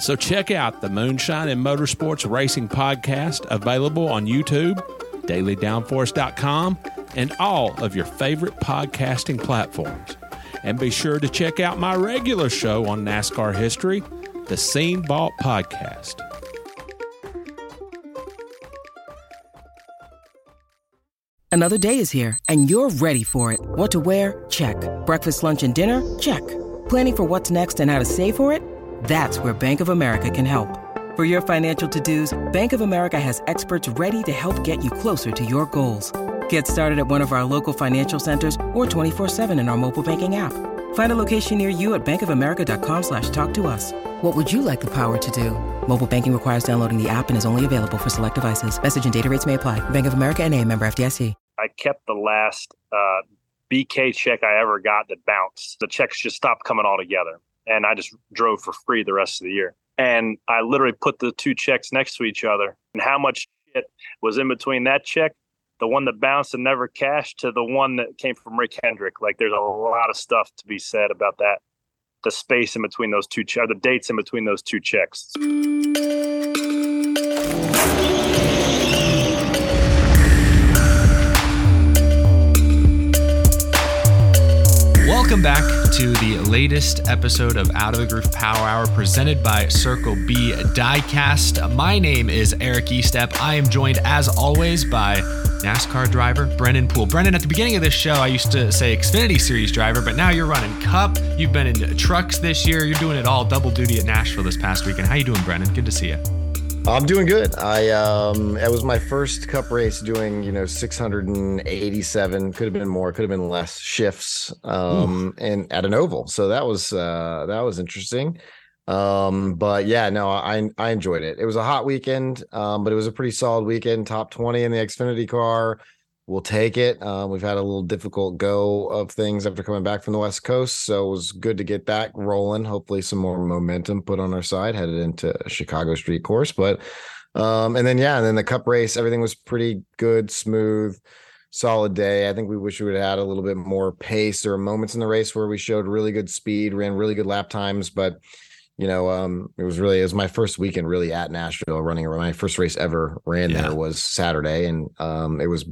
So check out the Moonshine and Motorsports Racing Podcast, available on YouTube, dailydownforce.com, and all of your favorite podcasting platforms. And be sure to check out my regular show on NASCAR history, the Scene Vault Podcast. Another day is here, and you're ready for it. What to wear? Check. Breakfast, lunch, and dinner? Check. Planning for what's next and how to save for it? That's where Bank of America can help. For your financial to dos, Bank of America has experts ready to help get you closer to your goals. Get started at one of our local financial centers or 24-7 in our mobile banking app. Find a location near you at bankofamerica.com slash talk to us. What would you like the power to do? Mobile banking requires downloading the app and is only available for select devices. Message and data rates may apply. Bank of America and a member FDIC. I kept the last uh, BK check I ever got that bounced. The checks just stopped coming all together. And I just drove for free the rest of the year. And I literally put the two checks next to each other. And how much shit was in between that check, the one that bounced and never cashed, to the one that came from Rick Hendrick. Like there's a lot of stuff to be said about that. The space in between those two checks, the dates in between those two checks. Welcome back to the latest episode of Out of the Groove Power Hour presented by Circle B Diecast. My name is Eric Estep. I am joined as always by NASCAR driver Brennan Poole. Brennan, at the beginning of this show, I used to say Xfinity Series driver, but now you're running Cup. You've been in trucks this year. You're doing it all double duty at Nashville this past weekend. How you doing, Brennan? Good to see you. I'm doing good. I um it was my first cup race doing, you know, 687, could have been more, could have been less shifts um and at an oval. So that was uh that was interesting. Um but yeah, no, I I enjoyed it. It was a hot weekend, um but it was a pretty solid weekend, top 20 in the Xfinity car. We'll take it. Um, we've had a little difficult go of things after coming back from the West Coast, so it was good to get that rolling. Hopefully, some more momentum put on our side headed into Chicago Street Course. But um, and then yeah, and then the Cup race, everything was pretty good, smooth. solid day. I think we wish we would have had a little bit more pace. There were moments in the race where we showed really good speed, ran really good lap times, but you know, um, it was really it was my first weekend really at Nashville running. My first race ever ran Yeah. there was Saturday, and um, it was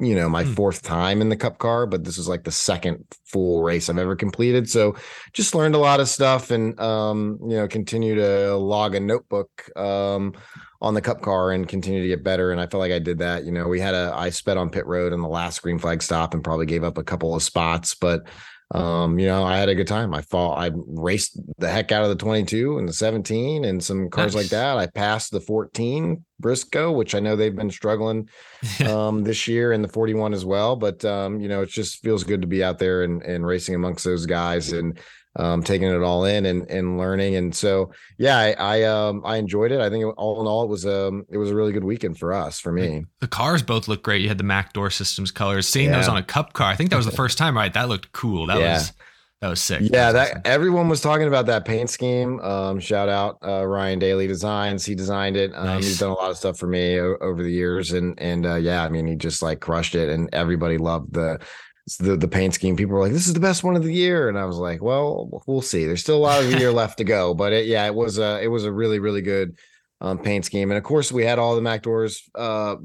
you know my Hmm. fourth time in the Cup car, but this was like the second full race I've ever completed. So just learned a lot of stuff, and um, you know, continue to log a notebook um, on the Cup car and continue to get better. And I felt like I did that. You know, we had a I sped on pit road on the last green flag stop and probably gave up a couple of spots, but um you know i had a good time. I fought i raced the heck out of the 22 and the 17 and some cars like that. I passed the 14 briscoe which i know they've been struggling um this year and the 41 as well but um you know it just feels good to be out there and, and racing amongst those guys and um taking it all in and and learning and so yeah i i um i enjoyed it i think all in all it was um it was a really good weekend for us for me The cars both look great. You had the Mac Door Systems colors. Seeing those on a cup car, I think that was the first time, right? That looked cool. That Yeah. was that was sick. Yeah, was that awesome. everyone was talking about that paint scheme. Um, shout out uh, Ryan Daly Designs. He designed it. Um, Nice. He's done a lot of stuff for me o- over the years, and and uh, yeah, I mean, he just like crushed it, and everybody loved the the the paint scheme. People were like, "This is the best one of the year," and I was like, "Well, we'll see. There's still a lot of the year left to go, but it, yeah, it was a it was a really really good um, paint scheme, and of course, we had all the Mac Doors uh,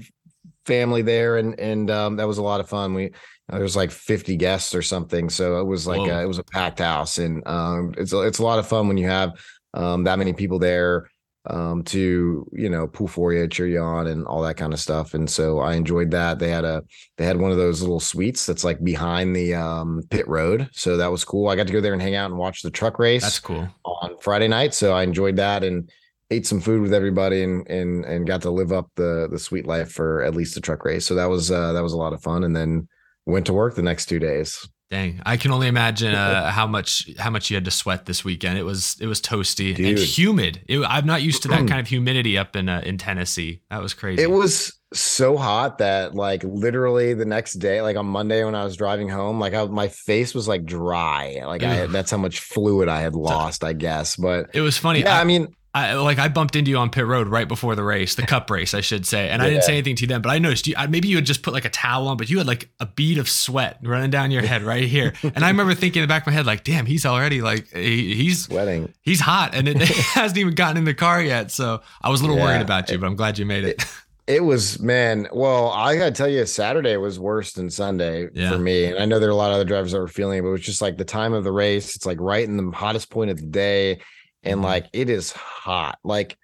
family there, and and um, that was a lot of fun. We there was like 50 guests or something, so it was like a, it was a packed house, and um, it's a, it's a lot of fun when you have um, that many people there um, to you know pull for you, cheer you on, and all that kind of stuff. And so I enjoyed that. They had a they had one of those little suites that's like behind the um, pit road, so that was cool. I got to go there and hang out and watch the truck race That's cool. on Friday night, so I enjoyed that and ate some food with everybody and and and got to live up the the sweet life for at least the truck race. So that was uh, that was a lot of fun, and then went to work the next two days. Dang, I can only imagine uh, how much how much you had to sweat this weekend. It was it was toasty and humid. It, I'm not used to that kind of humidity up in uh, in Tennessee. That was crazy. It was so hot that like literally the next day, like on Monday when I was driving home, like I, my face was like dry. Like I that's how much fluid I had lost, I guess. But It was funny. yeah, I, I mean, I, like I bumped into you on pit road right before the race, the cup race, I should say, and I didn't say anything to you then. But I noticed you. Maybe you had just put like a towel on, but you had like a bead of sweat running down your head right here. And I remember thinking in the back of my head, like, "Damn, he's already like he, he's sweating. he's hot," and it, hasn't even gotten in the car yet. So I was a little worried about you, but I'm glad you made it. It was man. Well, I gotta tell you, Saturday was worse than Sunday Yeah. for me. And I know there are a lot of other drivers that were feeling it, but it was just like the time of the race. It's like right in the hottest point of the day, and Mhm. like it is hot. Like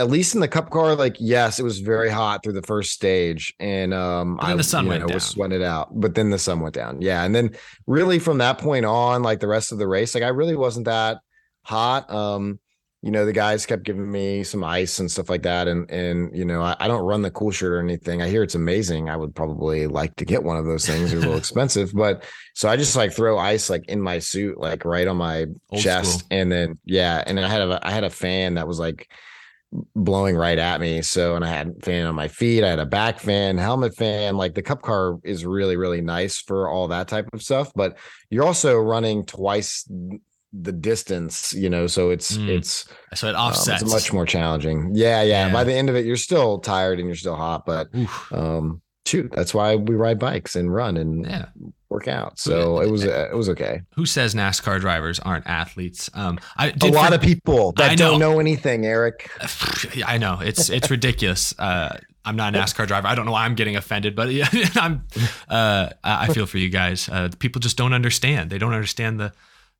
at least in the cup car, like yes, it was very hot through the first stage, and um, I the sun went know, was down. sweating it out. But then the sun went down. Yeah, and then really from that point on, like the rest of the race, like I really wasn't that hot. Um, you know, the guys kept giving me some ice and stuff like that. And and you know, I, I don't run the cool shirt or anything. I hear it's amazing. I would probably like to get one of those things. They're a little expensive, but so I just like throw ice like in my suit, like right on my Old chest, school. and then yeah, and I had a I had a fan that was like blowing right at me. So and I had a fan on my feet. I had a back fan, helmet fan. Like the cup car is really really nice for all that type of stuff. But you're also running twice the distance, you know. So it's Mm. it's So it um, offsets. it's much more challenging. Yeah, yeah, Yeah. By the end of it, you're still tired and you're still hot, but Oof. um, shoot, that's why we ride bikes and run and Yeah. work out. So it was uh, it was okay. Who says NASCAR drivers aren't athletes? Um, I A lot for- of people that I don't know. know anything, Eric. I know it's it's ridiculous. Uh, I'm not a NASCAR driver. I don't know why I'm getting offended, but yeah, I'm. Uh, I I feel for you guys. Uh, people just don't understand. They don't understand the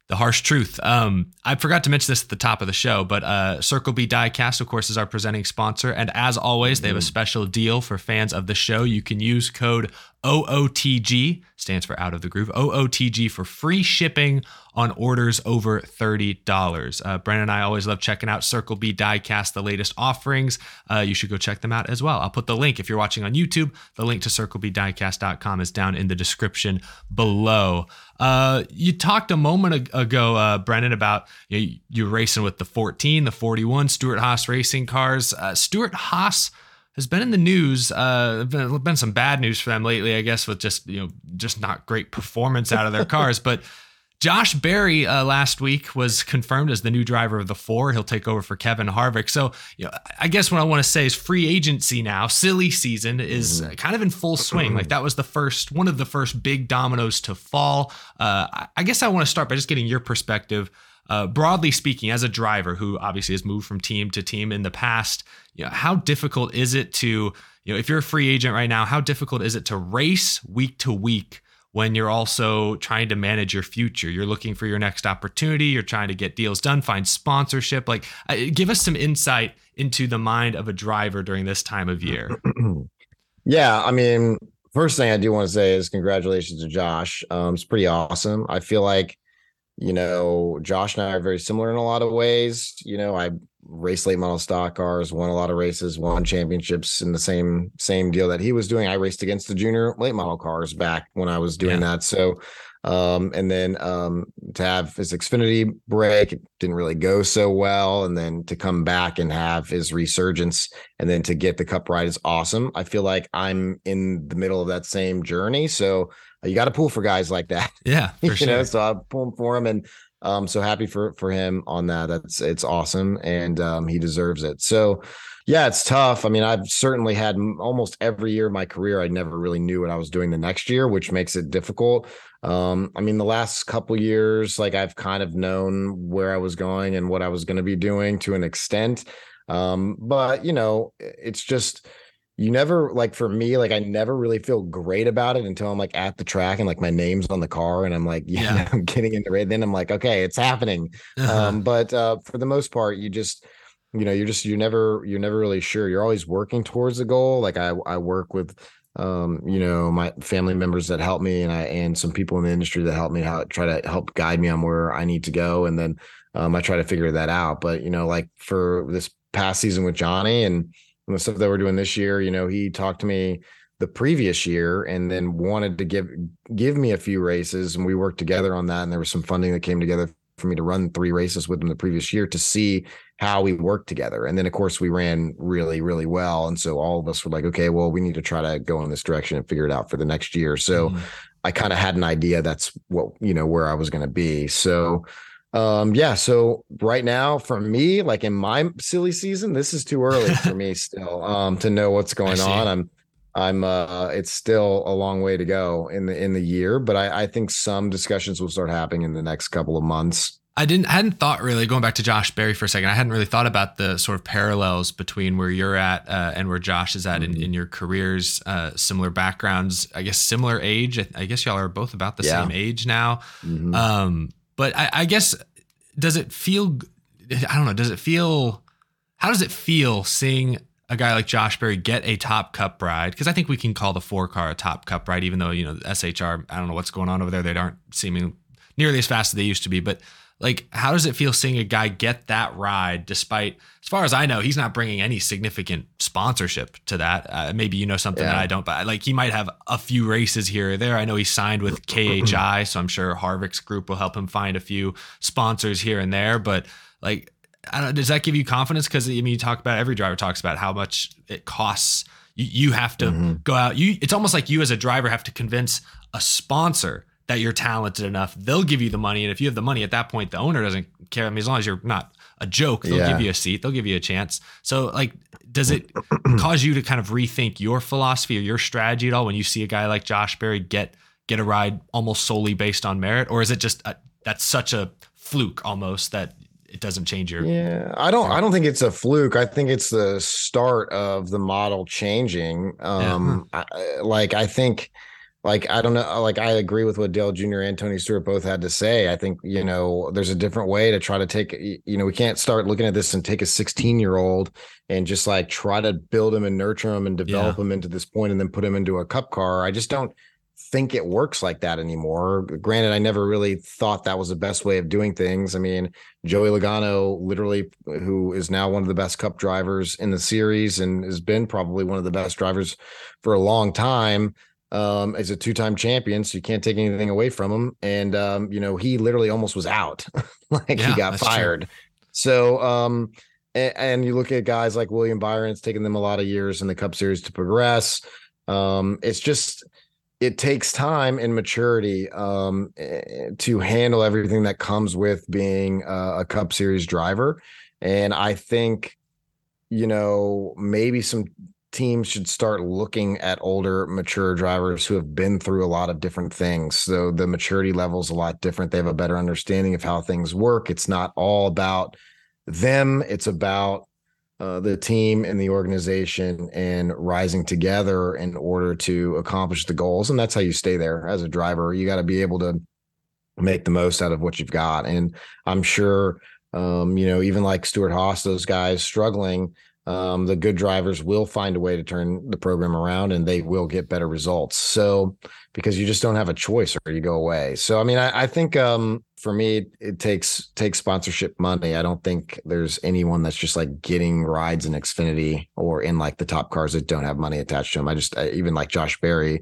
the harsh truth. Um, I forgot to mention this at the top of the show, but uh, Circle B Diecast, of course, is our presenting sponsor, and as always, they have a special deal for fans of the show. You can use code OOTG, stands for Out of the Groove, OOTG for free shipping on orders over $30. Uh, Brennan and I always love checking out Circle B Diecast, the latest offerings. Uh, you should go check them out as well. I'll put the link if you're watching on YouTube. The link to circlebdiecast.com is down in the description below. Uh, you talked a moment ago, uh, Brennan, about you, know, you racing with the 14, the 41 Stewart-Haas racing cars. Uh, Stewart-Haas has been in the news. Uh, been, been some bad news for them lately, I guess, with just you know just not great performance out of their cars. But Josh Berry uh, last week was confirmed as the new driver of the four. He'll take over for Kevin Harvick. So, you know, I guess what I want to say is free agency now, silly season is mm-hmm. kind of in full swing. Like that was the first, one of the first big dominoes to fall. Uh, I guess I want to start by just getting your perspective. Uh, broadly speaking, as a driver who obviously has moved from team to team in the past, you know, how difficult is it to, you know, if you're a free agent right now, how difficult is it to race week to week when you're also trying to manage your future. You're looking for your next opportunity, you're trying to get deals done, find sponsorship. Like, uh, give us some insight into the mind of a driver during this time of year. yeah, I mean, first thing I do want to say is congratulations to Josh. Um, it's pretty awesome. I feel like, you know, Josh and I are very similar in a lot of ways. You know, I race late model stock cars, won a lot of races, won championships in the same same deal that he was doing. I raced against the junior late model cars back when I was doing yeah. that. So um and then um to have his Xfinity break it didn't really go so well and then to come back and have his resurgence and then to get the cup ride is awesome. I feel like I'm in the middle of that same journey. So you got to pull for guys like that. Yeah, you sure. know. So I'm pulling for him, and um, so happy for for him on that. That's it's awesome, and um, he deserves it. So, yeah, it's tough. I mean, I've certainly had almost every year of my career. I never really knew what I was doing the next year, which makes it difficult. Um, I mean, the last couple years, like I've kind of known where I was going and what I was going to be doing to an extent. Um, but you know, it's just you never like for me like i never really feel great about it until i'm like at the track and like my name's on the car and i'm like yeah, i'm getting into it then i'm like okay it's happening uh-huh. um but uh for the most part you just you know you're just you're never you're never really sure. You're always working towards the goal like i i work with um you know my family members that help me and i and some people in the industry that help me how try to help guide me on where i need to go and then um i try to figure that out. But you know like for this past season with johnny and and the stuff that we're doing this year, you know, he talked to me the previous year and then wanted to give give me a few races and we worked together on that and there was some funding that came together for me to run three races with him the previous year to see how we worked together and then of course we ran really really well and so all of us were like okay well we need to try to go in this direction and figure it out for the next year so mm. i kind of had an idea that's what you know where i was going to be so um, yeah, so right now for me, like in my silly season, this is too early for me still um to know what's going on. I'm I'm uh it's still a long way to go in the in the year, but I, I think some discussions will start happening in the next couple of months. I didn't hadn't thought really going back to Josh Berry for a second. I hadn't really thought about the sort of parallels between where you're at uh, and where Josh is at mm-hmm. in, in your careers, uh, similar backgrounds, I guess similar age. I, I, guess y'all are both about the yeah. same age now. Mm-hmm. Um, but I, I guess does it feel? I don't know. Does it feel? How does it feel seeing a guy like Josh Berry get a top cup ride? Because I think we can call the four car a top cup ride, even though you know the SHR. I don't know what's going on over there. They aren't seeming nearly as fast as they used to be, but like how does it feel seeing a guy get that ride despite as far as i know he's not bringing any significant sponsorship to that uh, maybe you know something yeah. that i don't but like he might have a few races here or there i know he signed with khi so i'm sure harvick's group will help him find a few sponsors here and there but like I don't, does that give you confidence because i mean you talk about every driver talks about how much it costs you, you have to mm-hmm. go out you it's almost like you as a driver have to convince a sponsor that you're talented enough, they'll give you the money. And if you have the money at that point, the owner doesn't care. I mean, as long as you're not a joke, they'll yeah. give you a seat, they'll give you a chance. So, like, does it cause you to kind of rethink your philosophy or your strategy at all when you see a guy like Josh Berry get get a ride almost solely based on merit, or is it just a, that's such a fluke almost that it doesn't change your yeah i don't i don't think it's a fluke i think it's the start of the model changing um yeah. I, like i think like I don't know, uh, like I agree with what Dale Jr. and Tony Stewart both had to say. I think you know there's a different way to try to take. You know, we can't start looking at this and take a 16 year old and just like try to build him and nurture him and develop yeah. him into this point and then put him into a cup car. I just don't think it works like that anymore. Granted, I never really thought that was the best way of doing things. I mean, Joey Logano, literally, who is now one of the best cup drivers in the series and has been probably one of the best drivers for a long time um, as a two-time champion, so you can't take anything away from him. And um, you know, he literally almost was out, like yeah, he got fired. True. So, um, and, and, you look at guys like William Byron, it's taken them a lot of years in the Cup Series to progress. Um, it's just it takes time and maturity um, eh, to handle everything that comes with being a, a Cup Series driver. And I think, you know, maybe some teams should start looking at older, mature drivers who have been through a lot of different things. So the maturity level is a lot different. They have a better understanding of how things work. It's not all about them, it's about uh, the team and the organization and rising together in order to accomplish the goals. And that's how you stay there as a driver. You got to be able to make the most out of what you've got. And I'm sure, um, you know, even like Stewart-Haas, those guys struggling, um, the good drivers will find a way to turn the program around and they will get better results. So, because you just don't have a choice or you go away. So, I mean, I, I think um, for me, it takes takes sponsorship money. I don't think there's anyone that's just like getting rides in Xfinity or in like the top cars that don't have money attached to them. I just I, even like Josh Berry.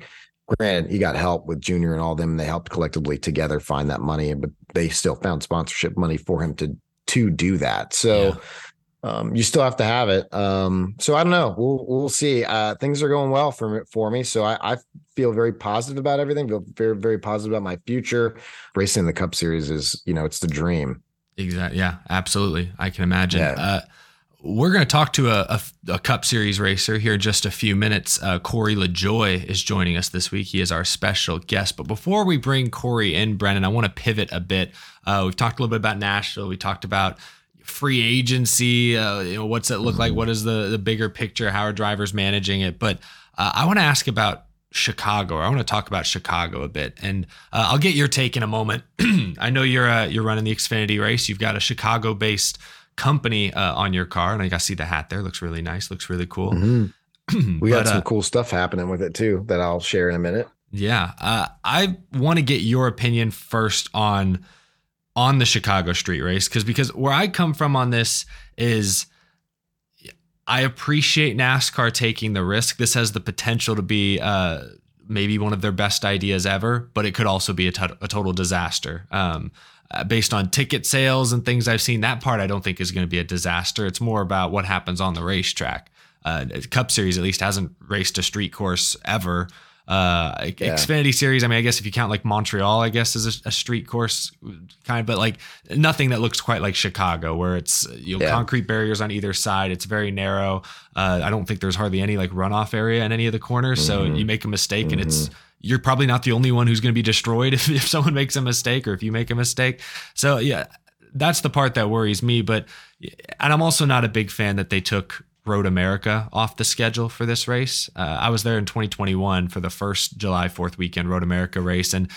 Granted, he got help with Junior and all them. They helped collectively together find that money, but they still found sponsorship money for him to to do that. So. Yeah um, you still have to have it. Um, so I don't know. We'll we'll see. Uh, things are going well for me, for me. So I, I feel very positive about everything. Feel very very positive about my future. Racing the Cup Series is you know it's the dream. Exactly. Yeah. Absolutely. I can imagine. Yeah. Uh, we're going to talk to a, a, a, Cup Series racer here in just a few minutes. Uh, Corey LaJoie is joining us this week. He is our special guest. But before we bring Corey in, Brennan, I want to pivot a bit. Uh, we've talked a little bit about Nashville. We talked about free agency. Uh, you know, what's it look like? What is the the bigger picture? How are drivers managing it? But uh, I want to ask about Chicago. I want to talk about Chicago a bit, and uh, I'll get your take in a moment. I know you're uh, you're running the Xfinity race. You've got a Chicago based company uh, on your car, and I got see the hat there. Looks really nice. Looks really cool. Mm-hmm. we but, got some uh, cool stuff happening with it too that I'll share in a minute. Yeah, I want to get your opinion first on on the Chicago street race because because where I come from on this is I appreciate NASCAR taking the risk. This has the potential to be uh, maybe one of their best ideas ever, but it could also be a, t- a total disaster. Um, uh, based on ticket sales and things I've seen, that part I don't think is going to be a disaster. It's more about what happens on the racetrack. Uh, Cup Series at least hasn't raced a street course ever. Uh, yeah. Xfinity Series. I mean, I guess if you count like Montreal, I guess is a, a, street course kind of, but like nothing that looks quite like Chicago, where it's you know yeah. concrete barriers on either side. It's very narrow. Uh, I don't think there's hardly any like runoff area in any of the corners. Mm-hmm. So you make a mistake, mm-hmm. and it's mm-hmm. you're probably not the only one who's going to be destroyed if, if someone makes a mistake or if you make a mistake. So yeah, that's the part that worries me. But and I'm also not a big fan that they took Road America off the schedule for this race. Uh, I was there in 2021 for the first July 4th weekend Road America race, and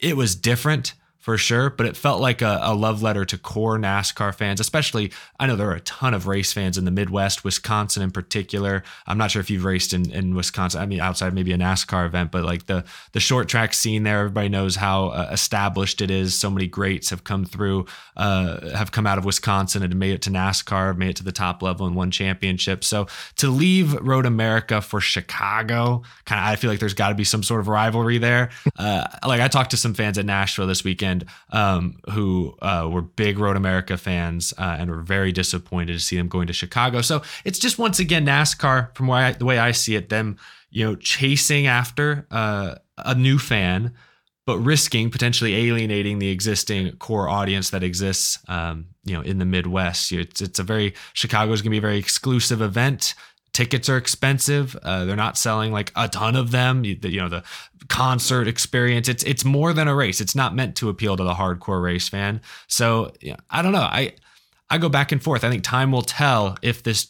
it was different for sure, but it felt like a, a, love letter to core NASCAR fans, especially. I know there are a ton of race fans in the Midwest, Wisconsin in particular. I'm not sure if you've raced in, in Wisconsin. I mean, outside maybe a NASCAR event, but like the the short track scene there, everybody knows how uh, established it is. So many greats have come through, uh, have come out of Wisconsin and made it to NASCAR, made it to the top level and won championships. So to leave Road America for Chicago, kind of, I feel like there's got to be some sort of rivalry there. Uh, like I talked to some fans at Nashville this weekend um, who uh, were big Road America fans uh, and were very disappointed to see them going to Chicago. So it's just once again NASCAR, from the way I see it, them you know chasing after uh, a new fan, but risking potentially alienating the existing core audience that exists, um, you know, in the Midwest. It's it's a very Chicago is going to be a very exclusive event tickets are expensive. Uh, they're not selling like a ton of them. You, you, know, the concert experience. It's it's more than a race. It's not meant to appeal to the hardcore race fan. So yeah, I don't know. I I go back and forth. I think time will tell if this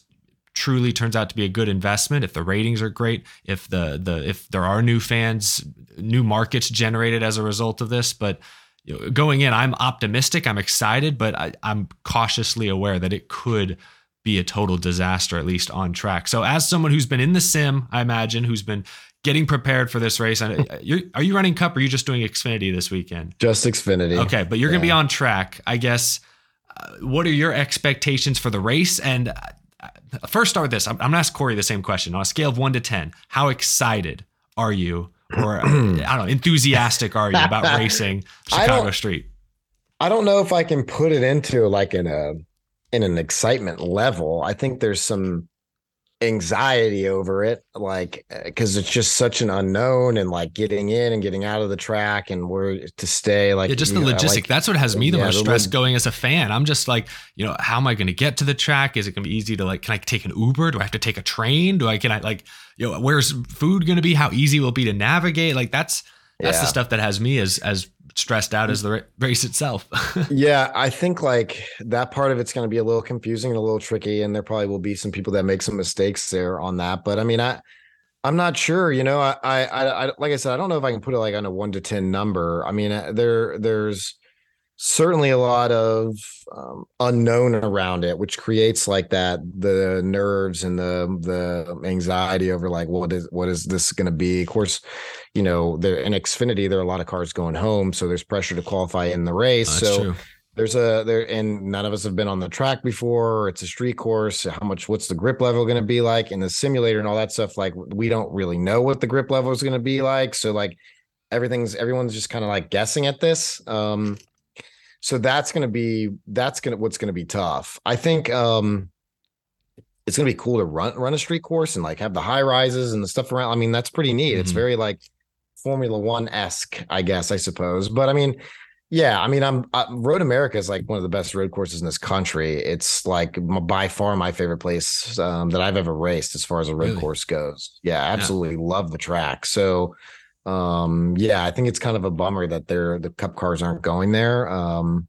truly turns out to be a good investment. If the ratings are great, if the the if there are new fans, new markets generated as a result of this, but. You know, going in, I'm optimistic. I'm excited, but I, I'm cautiously aware that it could be a total disaster, at least on track. So, as someone who's been in the sim, I imagine, who's been getting prepared for this race, uh, are you running Cup or are you just doing Xfinity this weekend? Just Xfinity. Okay, but you're yeah. going to be on track, I guess. Uh, what are your expectations for the race? And uh, first, start with this. I'm, I'm going to ask Corey the same question. On a scale of one to 10, how excited are you, or I don't know, enthusiastic are you about racing Chicago Street? I don't know if I can put it into like in a in an excitement level. I think there's some anxiety over it like uh, because it's just such an unknown and like getting in and getting out of the track and where to stay like yeah, just the know, logistic like- that's what has me the yeah, most the stressed going as a fan. I'm just like you know how am i going to get to the track? Is it going to be easy to like can i take an uber? Do i have to take a train? Do i can i like you know where's food going to be? How easy will it be to navigate? Like that's that's the stuff that has me as as stressed out as the race itself. Yeah i think like that part of it's going to be a little confusing and a little tricky and there probably will be some people that make some mistakes there on that but i mean i i'm not sure you know i i, I, I like i said i don't know if i can put it like on a one to ten number. I mean uh, there there's certainly a lot of um, unknown around it which creates like that the nerves and the the anxiety over like what is what is this going to be? Of course you know there in xfinity there are a lot of cars going home so there's pressure to qualify in the race. That's so true. there's a there and none of us have been on the track before. It's a street course. How much what's the grip level going to be like? In the simulator and all that stuff like we don't really know what the grip level is going to be like. So like everything's everyone's just kind of like guessing at this. Um so that's going to be that's going to what's going to be tough. I think um it's going to be cool to run run a street course and like have the high rises and the stuff around. I mean that's pretty neat. It's Mhm. very like formula 1-esque i guess i suppose but i mean yeah, I mean, I'm uh, Road America is like one of the best road courses in this country. It's like m- by far my favorite place um, that I've ever raced as far as a road Really? course goes. Yeah, absolutely love the track. So, um, yeah, I think it's kind of a bummer that they're the Cup cars aren't going there. Um,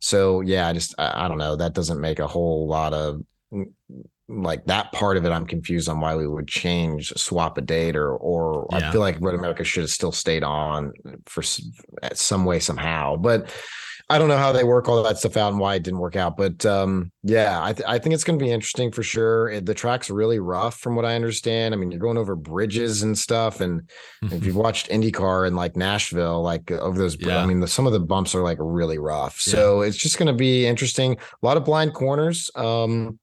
so yeah, I just I, I don't know. That doesn't make a whole lot of like that part of it. I'm confused on why we would change, swap a date, or or Yeah. I feel like Road America should have still stayed on for some way somehow. But I don't know how they work all that stuff out and why it didn't work out. But um, yeah, I, th- I think it's going to be interesting for sure. It- the track's really rough, from what I understand. I mean, you're going over bridges and stuff, and if you've watched IndyCar in like Nashville, like uh, over those, Yeah. I mean, the, some of the bumps are like really rough. So it's just going to be interesting. A lot of blind corners. Um,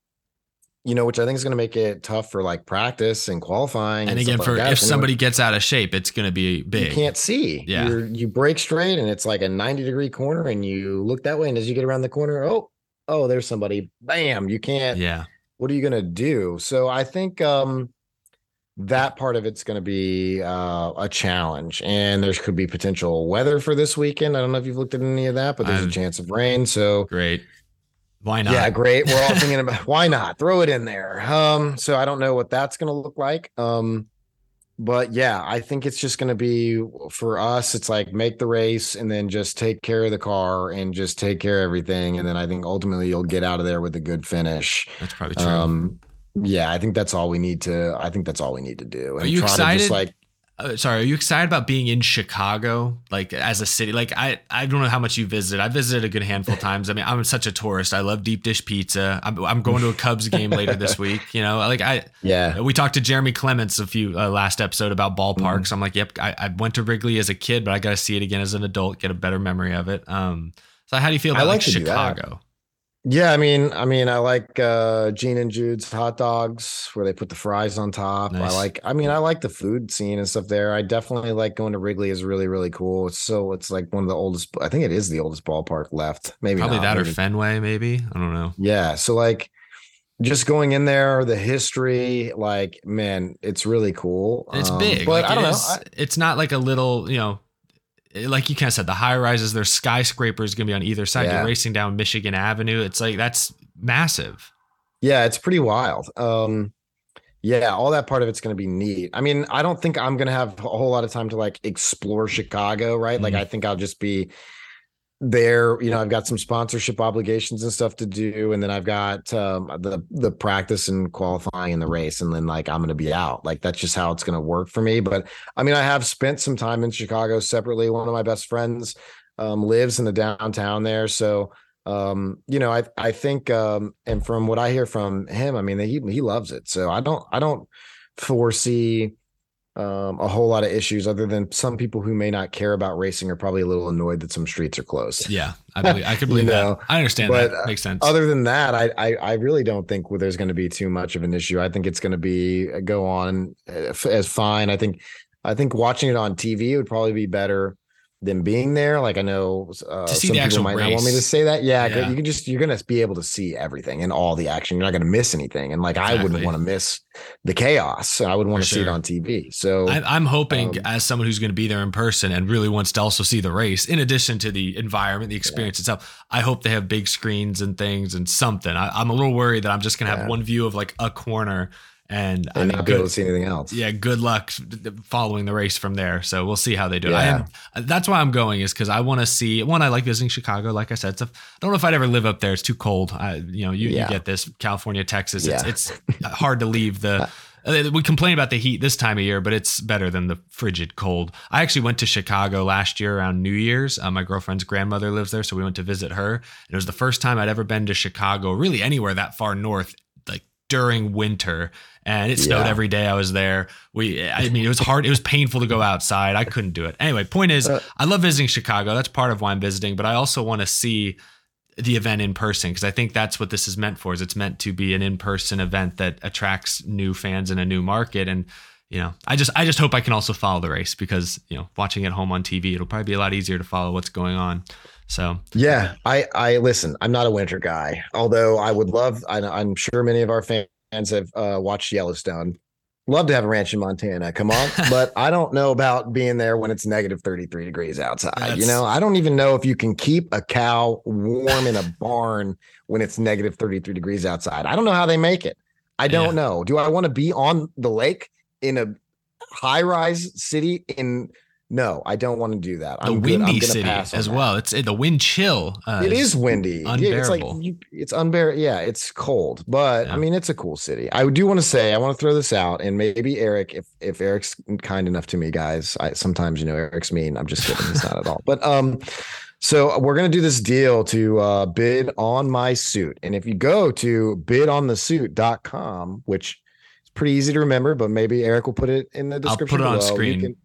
you know, which I think is going to make it tough for like practice and qualifying. and stuff again for that. if somebody gets out of shape it's going to be big you can't see. Yeah. You're, you break straight and it's like a 90 degree corner and you look that way. And as you get around the corner, oh, oh, there's somebody. Bam. You can't. yeah What are you going to do? So I think um, that part of it's going to be uh, a challenge. And there could be potential weather for this weekend. I don't know if you've looked at any of that, but there's I've- a chance of rain. So great why not yeah, great. We're all thinking about why not throw it in there. Um, so I don't know what that's going to look like. Um, but yeah, I think it's just going to be for us. It's like make the race and then just take care of the car and just take care of everything, and then I think ultimately you'll get out of there with a good finish. that's probably true Um, yeah, I think that's all we need to. I think that's all we need to do. And Are you excited? Just like uh, sorry, are you excited about being in Chicago, like as a city? Like I, I don't know how much you visited. I visited a good handful of times. I mean, I'm such a tourist. I love deep dish pizza. I'm, I'm going to a Cubs game later this week. You know, like I, yeah, we talked to Jeremy Clements a few uh, last episode about ballparks. Mm-hmm. I'm like, yep, I, I went to Wrigley as a kid, but I got to see it again as an adult, get a better memory of it. Um, so how do you feel I about like like, that. Chicago? Yeah, I mean, I mean, I like uh Gene and Jude's hot dogs where they put the fries on top. Nice. I like, I mean, I like the food scene and stuff there. I definitely like going to Wrigley is really, really cool. It's so it's like one of the oldest. I think it is the oldest ballpark left. Maybe Probably not, that or maybe- Fenway, maybe. I don't know. Yeah, so like just going in there, the history, like man, it's really cool. It's Um, big. but like, I don't know. is- I- it's not like a little, you know, like you kind of said, the high rises, there's skyscrapers going to be on either side. Yeah. You're racing down Michigan Avenue. It's like that's massive. Yeah, it's pretty wild. Um yeah, all that part of it's going to be neat. I mean, I don't think I'm going to have a whole lot of time to like explore Chicago, right? Like Mhm. I think I'll just be there, you know, I've got some sponsorship obligations and stuff to do and then I've got um the the practice and qualifying in the race and then like I'm going to be out. Like that's just how it's going to work for me, but I mean, I have spent some time in Chicago separately. One of my best friends um lives in the downtown there, so um you know i i think um and from what i hear from him i mean he he loves it so i don't i don't foresee um a whole lot of issues other than some people who may not care about racing are probably a little annoyed that some streets are closed Yeah, I believe I could You believe know, that. I understand but, that. uh, Makes sense. other than that I, I i really don't think there's going to be too much of an issue i think it's going to be uh, go on uh, as fine i think i think watching it on tv would probably be better them being there. Like I know uh, To see some the people might not want me to say that. Yeah, Yeah. you can just you're gonna be able to see everything and all the action. You're not gonna miss anything. And like I wouldn't want to miss the chaos. I would want to see it on TV. So I, I'm hoping, um, as someone who's going to be there in person and really wants to also see the race, in addition to the environment, the experience itself, I hope they have big screens and things and something. I, I'm a little worried that I'm just to have Yeah. one view of like a corner, and, I and mean, not be able good, to see anything else. yeah, good luck following the race from there. So we'll see how they do. it. I Yeah. am, that's why I'm going is because I want to see. One, I like visiting Chicago. Like I said, it's a, I don't know if I'd ever live up there. It's too cold. I, you know, you, Yeah. you get this California, Texas. Yeah. It's it's hard to leave the. uh, We complain about the heat this time of year, but it's better than the frigid cold. I actually went to Chicago last year around New Year's. Uh, my girlfriend's grandmother lives there, so we went to visit her. And it was the first time I'd ever been to Chicago, really anywhere that far north, like during winter. And it snowed Yeah. every day I was there. We, I mean, it was hard. It was painful to go outside. I couldn't do it. Anyway, point is, Uh, I love visiting Chicago. That's part of why I'm visiting, but I also want to see the event in person because I think that's what this is meant for. Is it's meant to be an in-person event that attracts new fans in a new market and you know, I just I just hope I can also follow the race because, you know, watching at home on TV, it'll probably be a lot easier to follow what's going on. So, Yeah, I I listen. I'm not a winter guy, although I would love. I, I'm sure many of our fans have uh, watched Yellowstone. Love to have a ranch in Montana. Come on, but I don't know about being there when it's negative 33 degrees outside. you know, I don't even know if you can keep a cow warm in a barn when it's negative 33 degrees outside. I don't know how they make it. I don't Yeah. know. Do I want to be on the lake in a high rise city in? No, I don't want to do that. the I'm good- windy gonna city pass on as that. well. It's the wind chill. Uh, It is windy. Yeah, it's like unbearable. you, it's unbearable. Yeah, it's cold, but Yeah. I mean, it's a cool city. I do want to say, I want to throw this out, and maybe Eric, if if Eric's kind enough to me, guys. I sometimes you know Eric's mean. I'm just kidding. It's not at all. But um, so we're gonna do this deal to uh bid on my suit, and if you go to bidonthesuit.com, which is pretty easy to remember, but maybe Eric will put it in the description. I'll put it on below. You screen. can-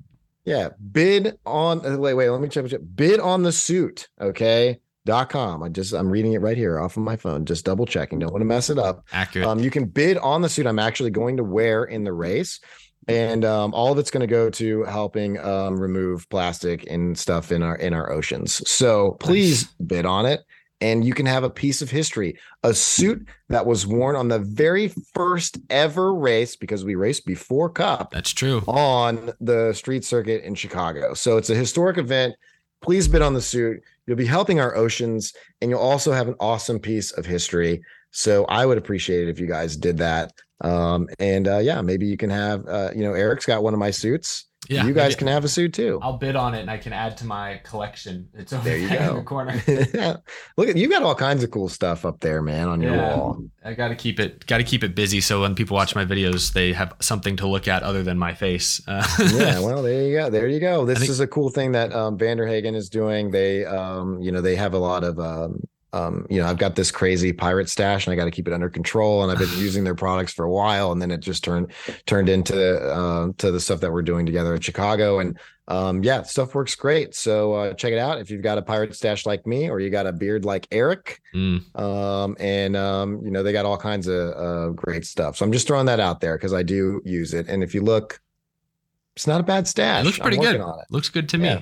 yeah, bid on. uh, Wait, wait. Let me check. check. Bid on the suit. Okay. Dot com. I just I'm reading it right here off of my phone. Just double checking. Don't want to mess it up. accurate. Um, you can bid on the suit I'm actually going to wear in the race, and um, all of it's going to go to helping um, remove plastic and stuff in our in our oceans. So please bid on it, and you can have a piece of history, a suit that was worn on the very first ever race because we raced before Cup That's true. on the street circuit in Chicago. So it's a historic event. Please bid on the suit. You'll be helping our oceans and you'll also have an awesome piece of history. So I would appreciate it if you guys did that. Um, and uh, yeah, maybe you can have, uh, you know, Eric's got one of my suits. Yeah, you guys can have a suit too. I'll bid on it and I can add to my collection. It's over There you there in go. the corner. Look at you got all kinds of cool stuff up there, man, on your Yeah. wall. I got to keep it got to keep it busy so when people watch my videos they have something to look at other than my face. Uh, yeah, well, there you go. There you go. This think- is a cool thing that um, Vanderhagen is doing. They, um, you know, they have a lot of, um, um, you know, I've got this crazy pirate stash, and I got to keep it under control. And I've been using their products for a while, and then it just turned turned into uh, to the stuff that we're doing together in Chicago. And um, yeah, stuff works great. So uh, check it out if you've got a pirate stash like me, or you got a beard like Eric. mm, Um, and um, you know, they got all kinds of uh, great stuff. So I'm just throwing that out there because I do use it. And if you look, it's not a bad stash. it looks pretty good. on it. Looks good to Yeah.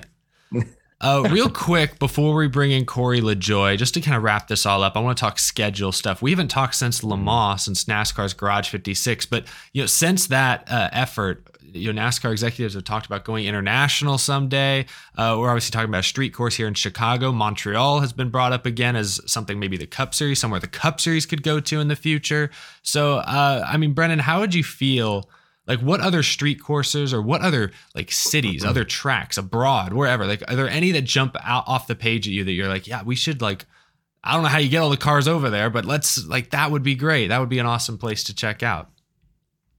me. uh, real quick before we bring in Corey LaJoie, just to kind of wrap this all up, I want to talk schedule stuff. We haven't talked since Le Mans, since NASCAR's Garage 56, but you know, since that uh, effort, you know, NASCAR executives have talked about going international someday. Uh, we're obviously talking about a street course here in Chicago. Montreal has been brought up again as something maybe the Cup Series, somewhere the Cup Series could go to in the future. So, uh, I mean, Brennan, how would you feel? Like, what other street courses or what other like cities, other tracks abroad, wherever? Like, are there any that jump out off the page at you that you're like, yeah, we should like. I don't know how you get all the cars over there, but let's like that would be great. That would be an awesome place to check out.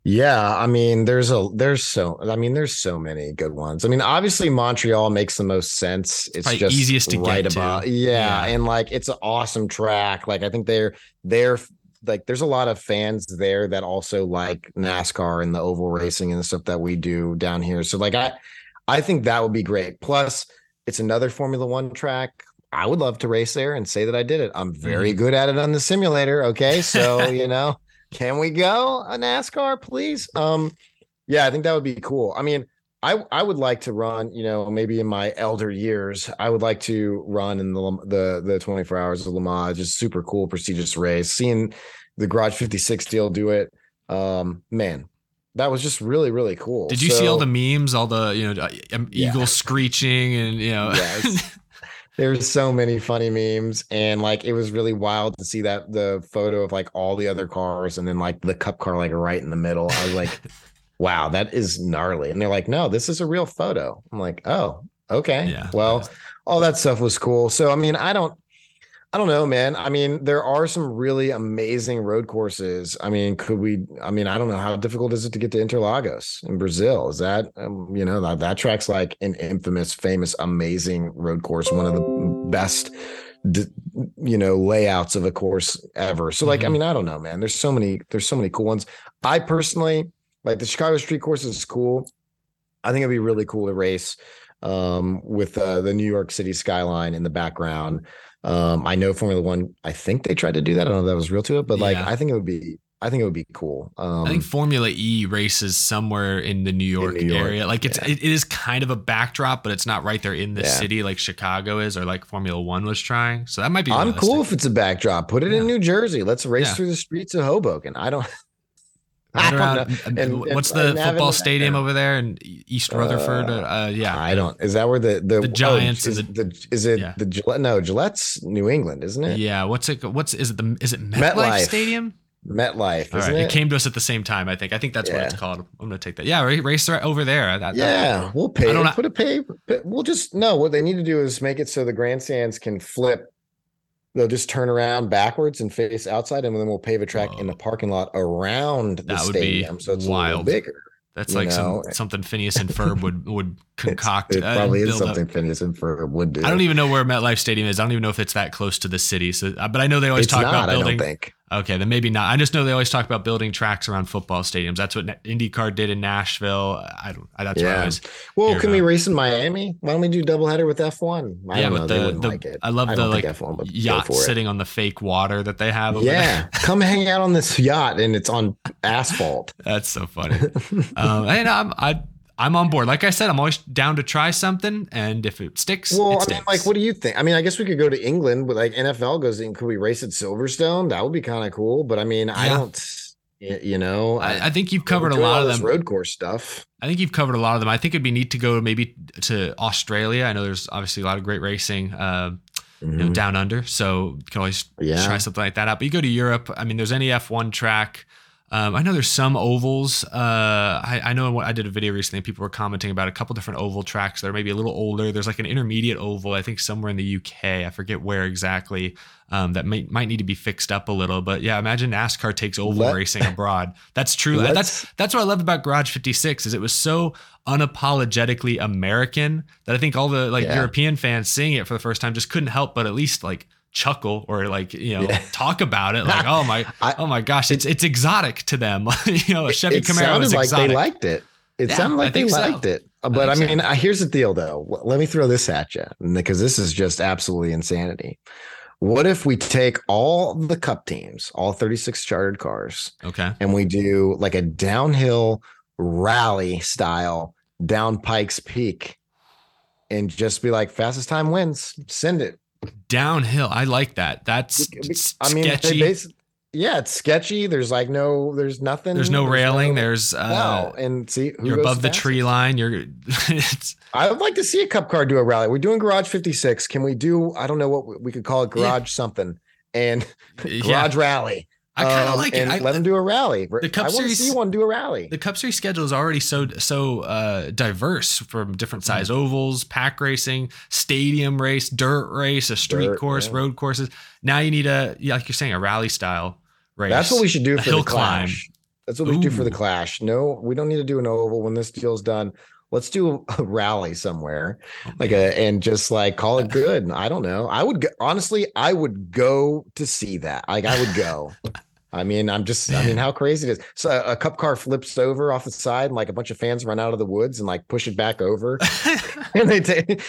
Yeah, I mean, there's a there's so I mean, there's so many good ones. I mean, obviously Montreal makes the most sense. It's Probably just easiest to right get to. about yeah, Yeah. and like it's an awesome track. Like I think they're they're like there's a lot of fans there that also like NASCAR and the oval racing and the stuff that we do down here. So like I I think that would be great. Plus, it's another Formula One track. I would love to race there and say that I did it. I'm very good at it on the simulator. Okay. So, you know, can we go a NASCAR, please? Um, yeah, I think that would be cool. I mean, I I would like to run, you know, maybe in my elder years, I would like to run in the the the 24 hours of Le Mans, just super cool, prestigious race. Seeing the Garage 56 deal do it, um, man, that was just really really cool. Did you so, see all the memes, all the you know um, yeah. eagle screeching and you know? Yes. There's so many funny memes, and like it was really wild to see that the photo of like all the other cars, and then like the cup car like right in the middle. I was like, "Wow, that is gnarly." And they're like, "No, this is a real photo." I'm like, "Oh, okay." Yeah. Well, all that stuff was cool. So I mean, I don't I don't know, man. I mean, there are some really amazing road courses. I mean, could we? I mean, I don't know how difficult is it to get to Interlagos in Brazil? Is that um, you know that, that track's like an infamous, famous, amazing road course, one of the best, you know, layouts of a course ever. So, like, mm-hmm. I mean, I don't know, man. There's so many. There's so many cool ones. I personally like the Chicago Street Course is cool. I think it'd be really cool to race um, with uh, the New York City skyline in the background. Um, I know Formula One. I think they tried to do that. I don't know if that was real to it, but like I think it would be. I think it would be cool. Um, I think Formula E races somewhere in the New York, New York area. Like it's yeah. it, is kind of a backdrop, but it's not right there in the yeah. city like Chicago is, or like Formula One was trying. So that might be. I'm realistic. cool if it's a backdrop. Put it in New Jersey. Let's race through the streets of Hoboken. I don't. Around, and, what's the football stadium over there in East Rutherford? Uh, uh, yeah, I don't. Is that where the the, the Giants? Oh, is, the, the, is it yeah. the Gillette? No, Gillette's New England, isn't it? Yeah. What's it? What's is it? The is it MetLife, MetLife. Stadium? MetLife. All right. It? it? came to us at the same time. I think. I think that's yeah. what it's called. I'm gonna take that. Yeah, race right over there. That, yeah, that, we'll pay. I don't Put a pay. We'll just no. What they need to do is make it so the grandstands can flip they'll just turn around backwards and face outside, and then we'll pave a track Whoa. in the parking lot around the that stadium, so it's wild. a little bigger. That's like some, something Phineas and Ferb would would concoct. it probably is something up. Phineas and Ferb would do. I don't even know where MetLife Stadium is. I don't even know if it's that close to the city. So, uh, but I know they always it's talk not, about building. I don't think. Okay, then maybe not. I just know they always talk about building tracks around football stadiums. That's what IndyCar did in Nashville. I don't. That's yeah. what I was. Well, can about. we race in Miami? Why don't we do doubleheader with F one? I yeah, don't know. The, the, like. I love I the like F1 yacht sitting on the fake water that they have. yeah, come hang out on this yacht and it's on asphalt. That's so funny. um, and I'm I I'm on board. Like I said, I'm always down to try something, and if it sticks, well, it I sticks. mean, like, what do you think? I mean, I guess we could go to England, but like NFL goes in. Could we race at Silverstone? That would be kind of cool. But I mean, yeah. I don't. You know, I, I think you've covered a lot of them road course stuff. I think you've covered a lot of them. I think it'd be neat to go maybe to Australia. I know there's obviously a lot of great racing. Uh, you know, mm-hmm. down under, so you can always yeah. try something like that out. But you go to Europe. I mean, there's any F1 track um, I know there's some ovals. Uh, I, I, know I did a video recently. People were commenting about a couple different oval tracks that are maybe a little older. There's like an intermediate oval, I think somewhere in the UK. I forget where exactly. Um, that might might need to be fixed up a little. But yeah, imagine NASCAR takes oval Let, racing abroad. That's true. That's that's what I loved about Garage 56 is it was so unapologetically American that I think all the like yeah. European fans seeing it for the first time just couldn't help but at least like chuckle or like you know yeah. talk about it like oh my I, oh my gosh it's it's exotic to them you know a Chevy it Camaro is like exotic. they liked it it yeah, sounded like they liked so. it but I, I mean so. here's the deal though let me throw this at you because this is just absolutely insanity what if we take all the cup teams all 36 chartered cars okay and we do like a downhill rally style down Pikes Peak and just be like fastest time wins send it downhill. I like that. That's I mean, sketchy. yeah, it's sketchy. There's like no, there's nothing. There's no there's railing. No, there's uh, no. And see, you're above the tree line. You're. I would like to see a cup car do a rally. We're doing Garage 56. Can we do? I don't know what we could call it. Garage yeah. something and Garage yeah. Rally. I kind of um, like it. I, let him do a rally. The Cup I Series, see one do a rally. The Cup Series schedule is already so so uh, diverse from different size mm. ovals, pack racing, stadium race, dirt race, a street dirt, course, yeah. road courses. Now you need a like you're saying a rally style race. That's what we should do for the clash. Climb. That's what we do for the clash. No, we don't need to do an oval when this deal's done. Let's do a rally somewhere, like a mm-hmm. and just like call it good. I don't know. I would go, honestly, I would go to see that. Like I would go. I mean, I'm just, I mean, how crazy it is. So a cup car flips over off the side, and like a bunch of fans run out of the woods and like push it back over, and they take.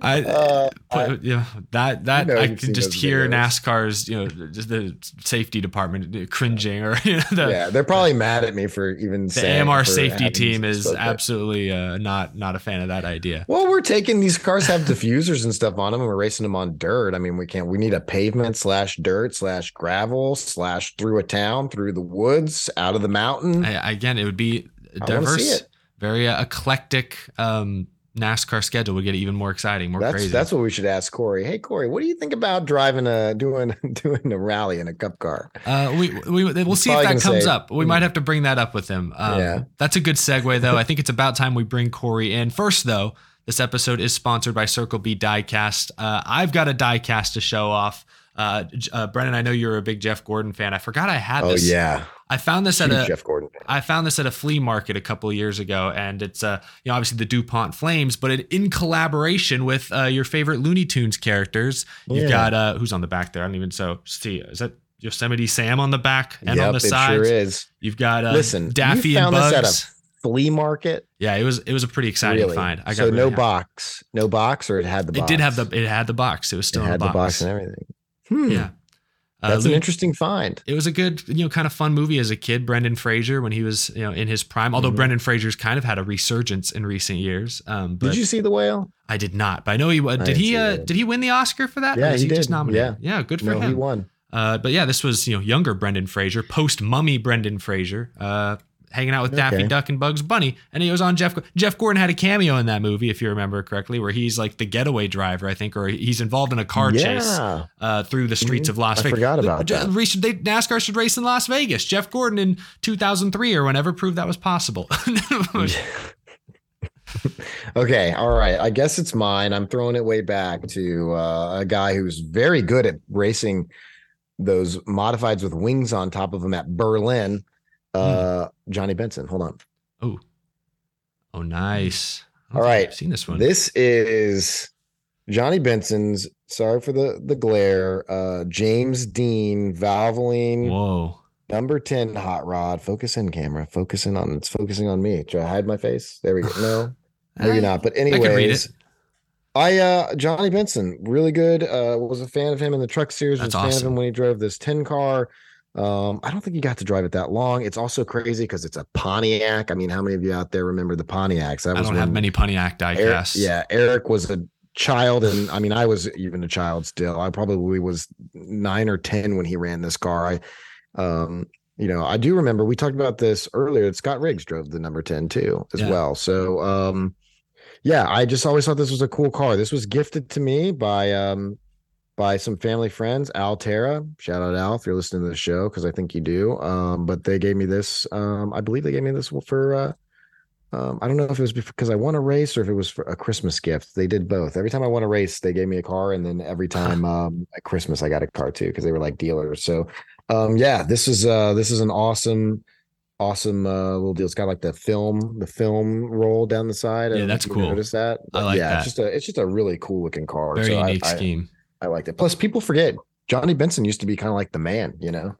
I Uh, yeah, that that You know I can just hear videos. NASCAR's you know just the safety department cringing or you know the yeah, they're probably mad at me for even the saying AMR safety team is absolutely uh, not not a fan of that idea. Well, we're taking these cars have diffusers and stuff on them, and we're racing them on dirt. I mean, we can't. We need a pavement slash dirt slash gravel slash through a town, through the woods, out of the mountain. I, again, it would be I wanna see diverse, very uh, eclectic. Um, NASCAR schedule would get even more exciting, more that's crazy. that's what we should ask Corey. Hey, Corey, what do you think about driving a doing doing a rally in a cup car? Uh, we, we we'll see if that comes say- up. We might have to bring that up with him. Um, Yeah. that's a good segue though. I think it's about time we bring Corey in. First though, this episode is sponsored by Circle B Diecast. Uh, I've got a diecast to show off. Uh, uh, Brennan, I know you're a big Jeff Gordon fan. I forgot I had Oh this. yeah, I found this Huge at a Jeff Gordon. I found this at a flea market a couple of years ago, and it's uh, you know, obviously the DuPont Flames, but it, in collaboration with uh, your favorite Looney Tunes characters. You've Yeah. got uh, who's on the back there? I don't even so see. Is that Yosemite Sam on the back and yep, on the it sides? sure is. You've got uh, Listen, Daffy you and found this Bugs. at a flea market. yeah, it was it was a pretty exciting really? find. I got so really no happy. box, no box, or it had the. It did have the it had the box. It was still in had the the box. box and everything. Hmm. Yeah. Uh, That's an interesting find. it was a good, you know, kind of fun movie as a kid. Brendan Fraser when he was, you know, in his prime. Although Mhm. Brendan Fraser's kind of had a resurgence in recent years. Um, but Did you see the whale? I did not, but I know he uh, did. He uh, did he win the Oscar for that? Yeah, he just did. nominated? yeah, yeah, good for No, he won. Uh, but yeah, this was you know younger Brendan Fraser, post Mummy Brendan Fraser, uh, hanging out with Daffy Duck and Bugs Bunny, and he was on Jeff. Jeff Gordon had a cameo in that movie, if you remember correctly, where he's like the getaway driver, I think, or he's involved in a car chase uh, through the streets Mhm. of Las Vegas. I Vegas. forgot about The- that. they- NASCAR should race in Las Vegas. Jeff Gordon in 2003 or whenever proved that was possible. Okay, all right. I guess it's mine. I'm throwing it way back to uh, a guy who's very good at racing those modifieds with wings on top of them at Berlin. Uh, Johnny Benson. Hold on. oh, oh, nice. All right. I've seen this one. This is Johnny Benson's. Sorry for the the glare. Uh, James Dean Valvoline Whoa. number ten hot rod. Focus in, camera. Focus in on. It's focusing on me. Should I hide my face? There we go. No, maybe not. But anyways. I uh Johnny Benson, really good. Uh was a fan of him in the truck series, was That's a fan of him when he drove this 10 car. Um, I don't think he got to drive it that long. It's also crazy because it's a Pontiac. I mean, how many of you out there remember the Pontiacs? That I was don't have many Pontiac diecasts. yeah, Eric was a child, and I mean, I was even a child still. I probably was nine or ten when he ran this car. I um you know, I do remember we talked about this earlier. that Scott Riggs drove the number 10 too, as Yeah. well. So um yeah, I just always thought this was a cool car. This was gifted to me by um by some family friends, Al Terra. Shout out Al if you're listening to the show, because I think you do. Um, but they gave me this. Um, I believe they gave me this for uh um, I don't know if it was because I won a race or if it was for a Christmas gift. They did both. Every time I won a race, they gave me a car, and then every time um, at Christmas, I got a car too because they were like dealers. So, um, yeah, this is uh, this is an awesome, awesome uh, little deal. It's got like the film, the film roll down the side. I Yeah, that's cool. Notice that? I But like yeah, that. it's just a it's just a really cool looking car. Very So unique I, scheme. I liked it. Plus, people forget Johnny Benson used to be kind of like the man, you know.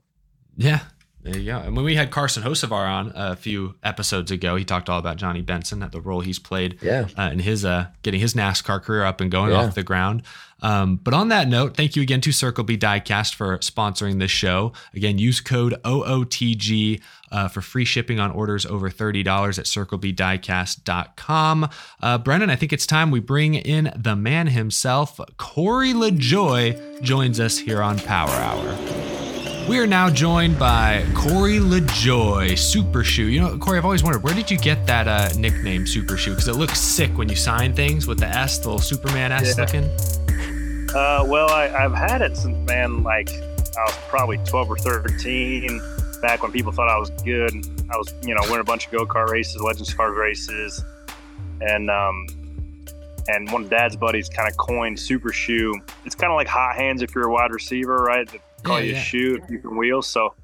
Yeah. There you go. And when we had Carson Hocevar on a few episodes ago, he talked all about Johnny Benson, the role he's played Yeah. uh, in his uh, getting his NASCAR career up and going Yeah. off the ground. Um, but on that note, thank you again to Circle B Diecast for sponsoring this show. Again, use code OOTG uh, for free shipping on orders over $30 at circlebdiecast.com. Uh, Brennan, I think it's time we bring in the man himself. Corey LaJoie joins us here on Power Hour. We are now joined by Corey LaJoie, Super Shoe. You know, Corey, I've always wondered where did you get that uh, nickname, Super Shoe? Because it looks sick when you sign things with the S, the little Superman S Yeah. looking. Uh, well, I, I've had it since man, like I was probably 12 or 13. Back when people thought I was good, I was you know winning a bunch of go kart races, Legends Cars races, and um, and one of Dad's buddies kind of coined Super Shoe. It's kind of like hot hands if you're a wide receiver, right? Call Yeah, you yeah. shoe if you can wheel. So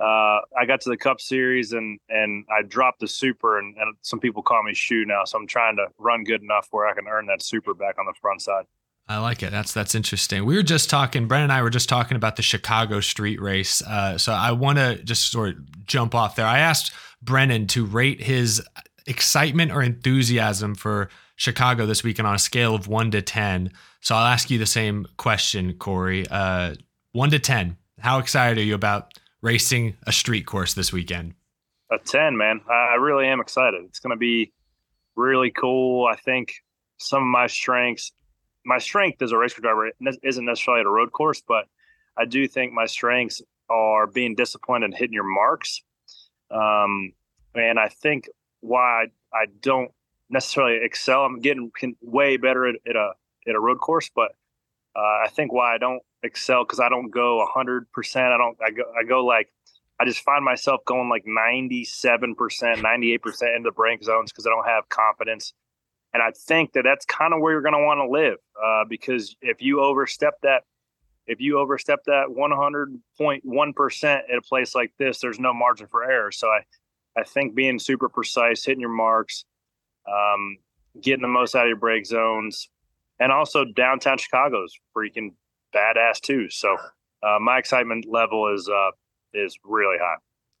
uh, I got to the Cup Series and and I dropped the Super, and, and some people call me Shoe now. So I'm trying to run good enough where I can earn that Super back on the front side. I like it. That's that's interesting. We were just talking. Brennan and I were just talking about the Chicago Street Race. Uh, so I want to just sort of jump off there. I asked Brennan to rate his excitement or enthusiasm for Chicago this weekend on a scale of one to 10. So I'll ask you the same question, Corey. Uh, one to 10, how excited are you about racing a street course this weekend? A 10, man. I really am excited. It's going to be really cool. I think some of my strengths, my strength as a race car driver isn't necessarily at a road course, but I do think my strengths are being disciplined and hitting your marks. Um, and I think why I, don't necessarily excel, I'm getting way better at, at a at a road course, but uh, I think why I don't excel because I don't go hundred percent. I don't. I go. I go like. I just find myself going like ninety-seven percent, ninety-eight percent into brake zones because I don't have confidence. And I think that that's kind of where you're going to want to live uh, because if you overstep that, if you overstep that 100.1 percent at a place like this, there's no margin for error. So I, I think being super precise, hitting your marks, um, getting the most out of your brake zones, and also downtown Chicago's freaking badass too. So uh, my excitement level is uh, is really high.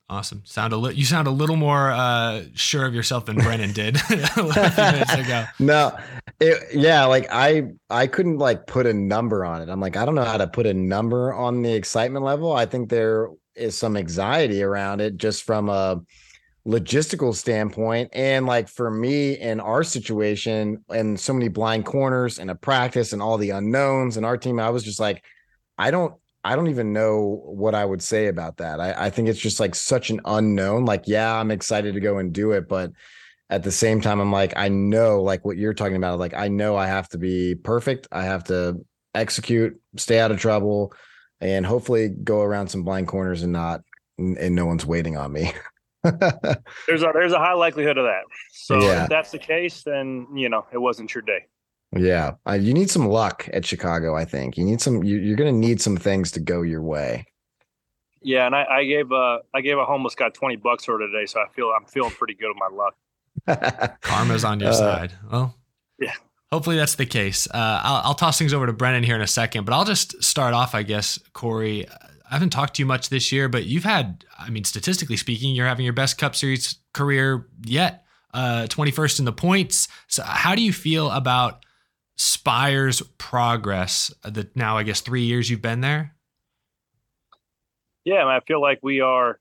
Awesome. Sound a li- you sound a little more uh, sure of yourself than Brennan did a few minutes ago. No, it, yeah, like I I couldn't like put a number on it. I'm like I don't know how to put a number on the excitement level. I think there is some anxiety around it just from a logistical standpoint and like for me in our situation and so many blind corners and a practice and all the unknowns and our team i was just like i don't i don't even know what i would say about that. I, I think it's just like such an unknown like yeah i'm excited to go and do it but at the same time i'm like i know like what you're talking about like i know i have to be perfect i have to execute stay out of trouble and hopefully go around some blind corners and not and no one's waiting on me there's a there's a high likelihood of that. So yeah. if that's the case, then you know it wasn't your day. Yeah, uh, you need some luck at Chicago. I think you need some. You, are going to need some things to go your way. Yeah, and I, I gave a I gave a homeless guy twenty bucks for today, so I feel I'm feeling pretty good with my luck. Karma's on your uh, side. Well, yeah. Hopefully that's the case. Uh, I'll, I'll toss things over to Brennan here in a second, but I'll just start off, I guess, Corey. I haven't talked to you much this year, but you've had, I mean, statistically speaking, you're having your best Cup Series career yet. Uh, 21st in the points. So, how do you feel about Spire's progress? Uh, the now, I guess, three years you've been there. Yeah, I feel like we are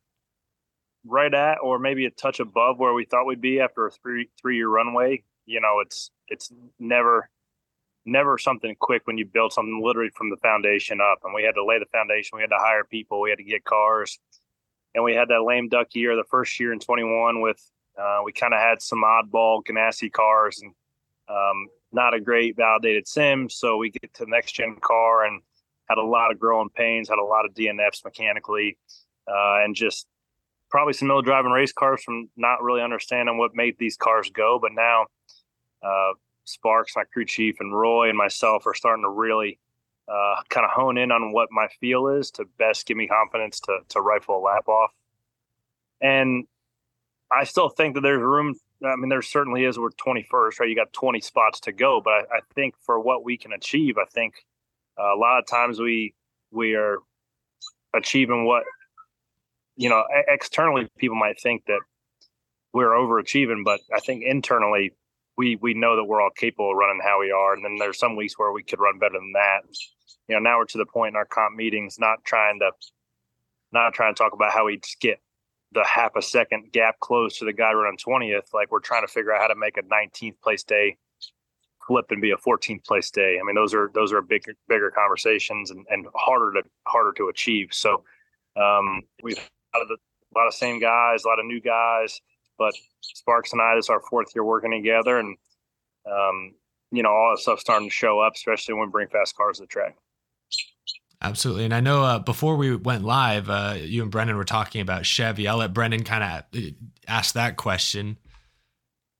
right at, or maybe a touch above where we thought we'd be after a three three year runway. You know, it's it's never never something quick when you build something literally from the foundation up. And we had to lay the foundation. We had to hire people. We had to get cars. And we had that lame duck year, the first year in 21 with, uh, we kind of had some oddball Ganassi cars and um, not a great validated sim. So we get to next gen car and had a lot of growing pains, had a lot of DNFs mechanically, uh, and just probably some middle driving race cars from not really understanding what made these cars go. But now, uh, Sparks, my crew chief, and Roy and myself are starting to really uh, kind of hone in on what my feel is to best give me confidence to to rifle a lap off. And I still think that there's room. I mean, there certainly is. We're 21st, right? You got 20 spots to go, but I, I think for what we can achieve, I think uh, a lot of times we we are achieving what you know externally people might think that we're overachieving, but I think internally we we know that we're all capable of running how we are. And then there's some weeks where we could run better than that. You know, now we're to the point in our comp meetings, not trying to not trying to talk about how we just get the half a second gap close to the guy running 20th. Like we're trying to figure out how to make a 19th place day flip and be a 14th place day. I mean, those are those are bigger bigger conversations and, and harder to harder to achieve. So um, we've a lot of the, a lot of same guys, a lot of new guys. But Sparks and I, this is our fourth year working together, and um, you know all that stuff starting to show up, especially when we bring fast cars to the track. Absolutely, and I know uh, before we went live, uh, you and Brennan were talking about Chevy. I'll let Brennan kind of uh, ask that question.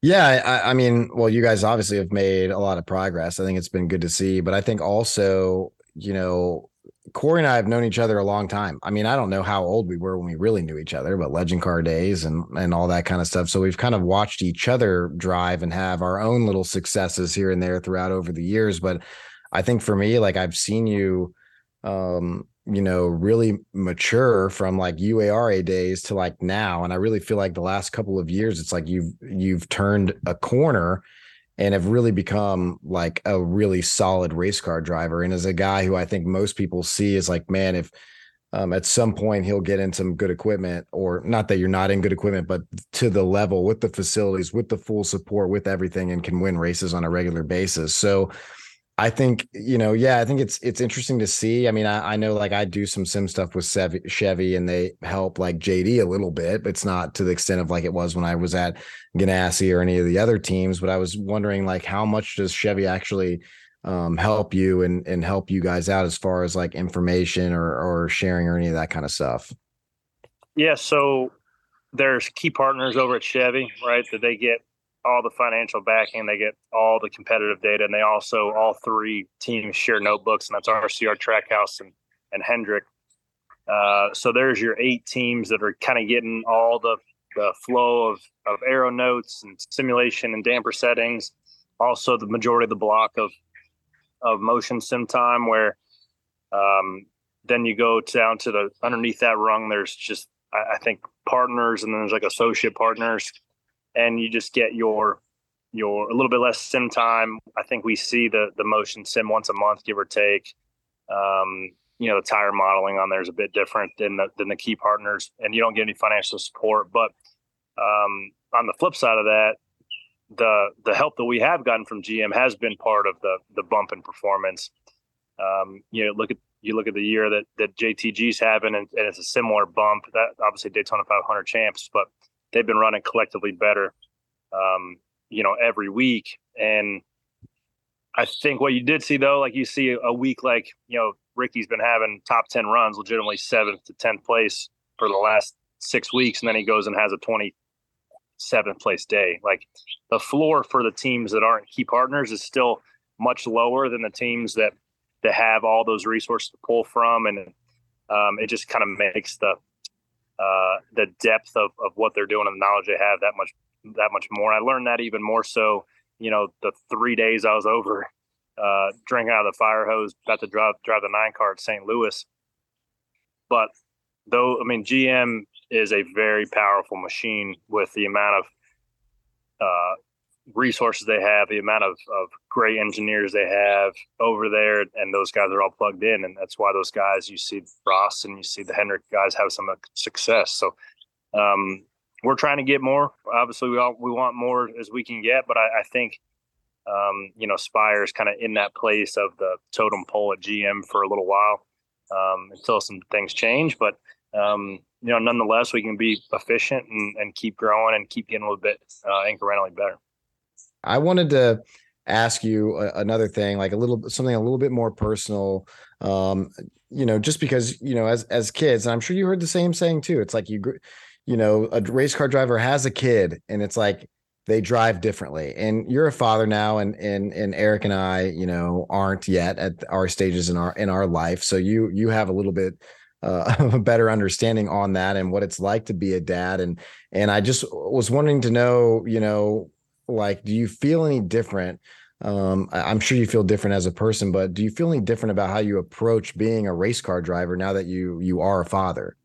Yeah, I, I, mean, well, you guys obviously have made a lot of progress. I think it's been good to see, but I think also, you know, Corey and I have known each other a long time. I mean, I don't know how old we were when we really knew each other, but legend car days and and all that kind of stuff. So we've kind of watched each other drive and have our own little successes here and there throughout over the years. But I think for me, like I've seen you um, you know, really mature from like UARA days to like now. And I really feel like the last couple of years, it's like you've you've turned a corner and have really become like a really solid race car driver. And as a guy who I think most people see is like, man, if um, at some point he'll get in some good equipment, or not that you're not in good equipment, but to the level with the facilities, with the full support, with everything, and can win races on a regular basis. So I think you know, yeah, I think it's it's interesting to see. I mean, I, I know like I do some sim stuff with Chevy, and they help like JD a little bit, but it's not to the extent of like it was when I was at Ganassi or any of the other teams. But I was wondering like how much does Chevy actually um, help you and and help you guys out as far as like information or or sharing or any of that kind of stuff? Yeah, so there's key partners over at Chevy, right? That they get all the financial backing, they get all the competitive data, and they also all three teams share notebooks, and that's RCR Trackhouse and and Hendrick. Uh, so there's your eight teams that are kind of getting all the, the flow of, of aero notes and simulation and damper settings. Also, the majority of the block of of motion sim time, where um, then you go down to the underneath that rung. There's just I, I think partners, and then there's like associate partners and you just get your your a little bit less sim time. I think we see the the motion sim once a month, give or take. Um, you know, the tire modeling on there is a bit different than the than the key partners, and you don't get any financial support. But um, on the flip side of that, the the help that we have gotten from GM has been part of the the bump in performance. Um, you know, look at you look at the year that that JTG's having, and, and it's a similar bump. That obviously Daytona 500 champs, but they've been running collectively better, um, you know, every week. And I think what you did see though, like you see a week like, you know, Ricky's been having top 10 runs, legitimately seventh to 10th place for the last six weeks. And then he goes and has a 27th place day. Like the floor for the teams that aren't key partners is still much lower than the teams that, that have all those resources to pull from. And um, it just kind of makes the, uh, the depth of, of what they're doing and the knowledge they have that much that much more. I learned that even more so, you know, the three days I was over uh, drinking out of the fire hose, about to drive drive the nine car at St. Louis. But though, I mean, GM is a very powerful machine with the amount of uh, resources they have, the amount of, of great engineers they have over there, and those guys are all plugged in, and that's why those guys you see Ross and you see the Hendrick guys have some success. So um, we're trying to get more. Obviously, we all we want more as we can get, but I, I think um, you know Spire is kind of in that place of the totem pole at GM for a little while um, until some things change, but. Um, you know, nonetheless, we can be efficient and, and keep growing and keep getting a little bit uh, incrementally better. I wanted to ask you a, another thing, like a little something a little bit more personal. Um, you know, just because you know, as as kids, and I'm sure you heard the same saying too. It's like you, you know, a race car driver has a kid, and it's like they drive differently. And you're a father now, and and and Eric and I, you know, aren't yet at our stages in our in our life. So you you have a little bit uh, a better understanding on that and what it's like to be a dad and and I just was wanting to know you know like do you feel any different um, i'm sure you feel different as a person but do you feel any different about how you approach being a race car driver now that you you are a father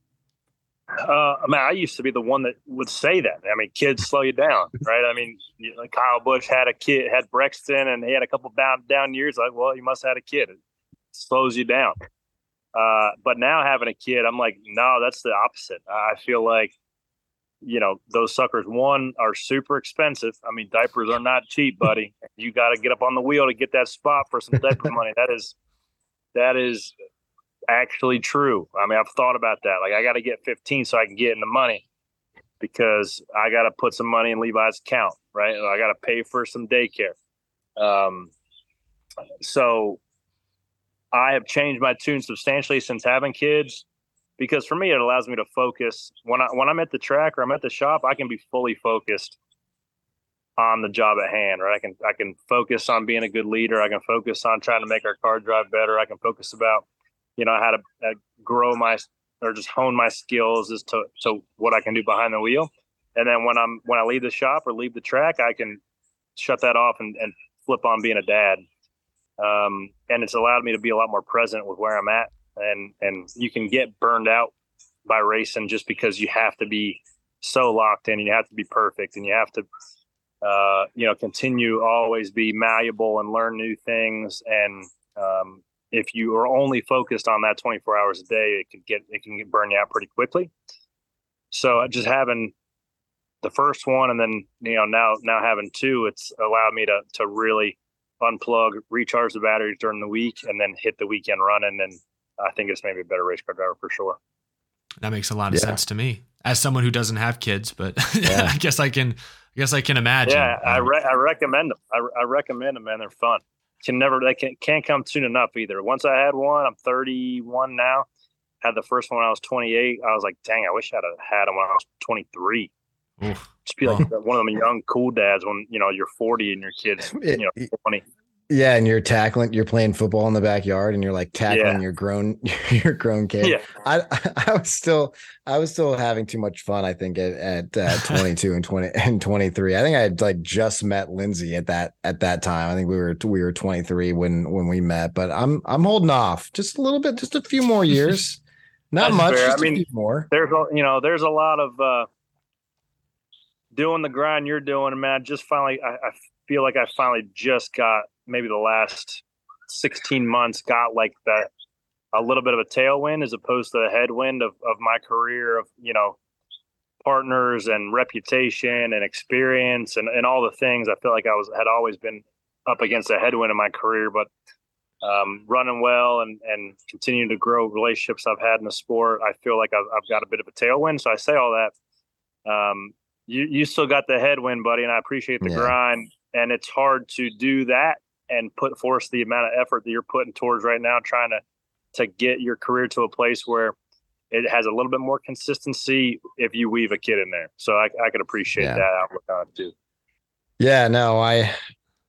uh, I mean, I used to be the one that would say that. I mean, kids slow you down, right? I mean, like Kyle Busch had a kid, had Brexton, and he had a couple down down years. Like, well, you must have had a kid. It slows you down. Uh, but now having a kid, I'm like, no, that's the opposite. I feel like you know, those suckers, one, are super expensive. I mean, diapers are not cheap, buddy. you got to get up on the wheel to get that spot for some diaper money. That is, that is actually true. I mean, I've thought about that. Like, I got to get 15 so I can get in the money because I got to put some money in Levi's account, right? I got to pay for some daycare. Um, so I have changed my tune substantially since having kids because for me it allows me to focus when I when I'm at the track or I'm at the shop, I can be fully focused on the job at hand, right? I can I can focus on being a good leader. I can focus on trying to make our car drive better. I can focus about you know how to uh, grow my or just hone my skills as to to what I can do behind the wheel. And then when I'm when I leave the shop or leave the track, I can shut that off and, and flip on being a dad. Um, and it's allowed me to be a lot more present with where I'm at and and you can get burned out by racing just because you have to be so locked in and you have to be perfect and you have to uh, you know, continue always be malleable and learn new things. And um, if you are only focused on that 24 hours a day, it can get it can get burn you out pretty quickly. So uh, just having the first one and then you know now now having two, it's allowed me to to really unplug, recharge the batteries during the week, and then hit the weekend running. And I think it's maybe a better race car driver for sure. That makes a lot of yeah. sense to me as someone who doesn't have kids, but yeah. I guess I can, I guess I can imagine. Yeah, I, re- I recommend them. I, I recommend them, man. They're fun. Can never, they can, can't come soon enough either. Once I had one, I'm 31 now. Had the first one when I was 28. I was like, dang, I wish I'd have had them when I was 23. Oof. Just be like one of them young cool dads when you know you're 40 and your kids, you know, 20. Yeah, and you're tackling, you're playing football in the backyard, and you're like tackling yeah. your grown, your grown kid. Yeah. I, I was still, I was still having too much fun. I think at, at uh, 22 and 20 and 23. I think I had like just met Lindsay at that at that time. I think we were we were 23 when when we met. But I'm I'm holding off just a little bit, just a few more years. Not That's much. I mean, more. There's a, you know, there's a lot of uh, doing the grind you're doing, and man, I just finally, I, I feel like I finally just got maybe the last 16 months got like that a little bit of a tailwind as opposed to the headwind of, of my career of you know partners and reputation and experience and, and all the things i feel like i was had always been up against a headwind in my career but um, running well and and continuing to grow relationships i've had in the sport i feel like i've, I've got a bit of a tailwind so i say all that um, you you still got the headwind buddy and i appreciate the yeah. grind and it's hard to do that and put forth the amount of effort that you're putting towards right now, trying to to get your career to a place where it has a little bit more consistency if you weave a kid in there. So I, I could appreciate yeah. that outlook on too. Yeah, no, I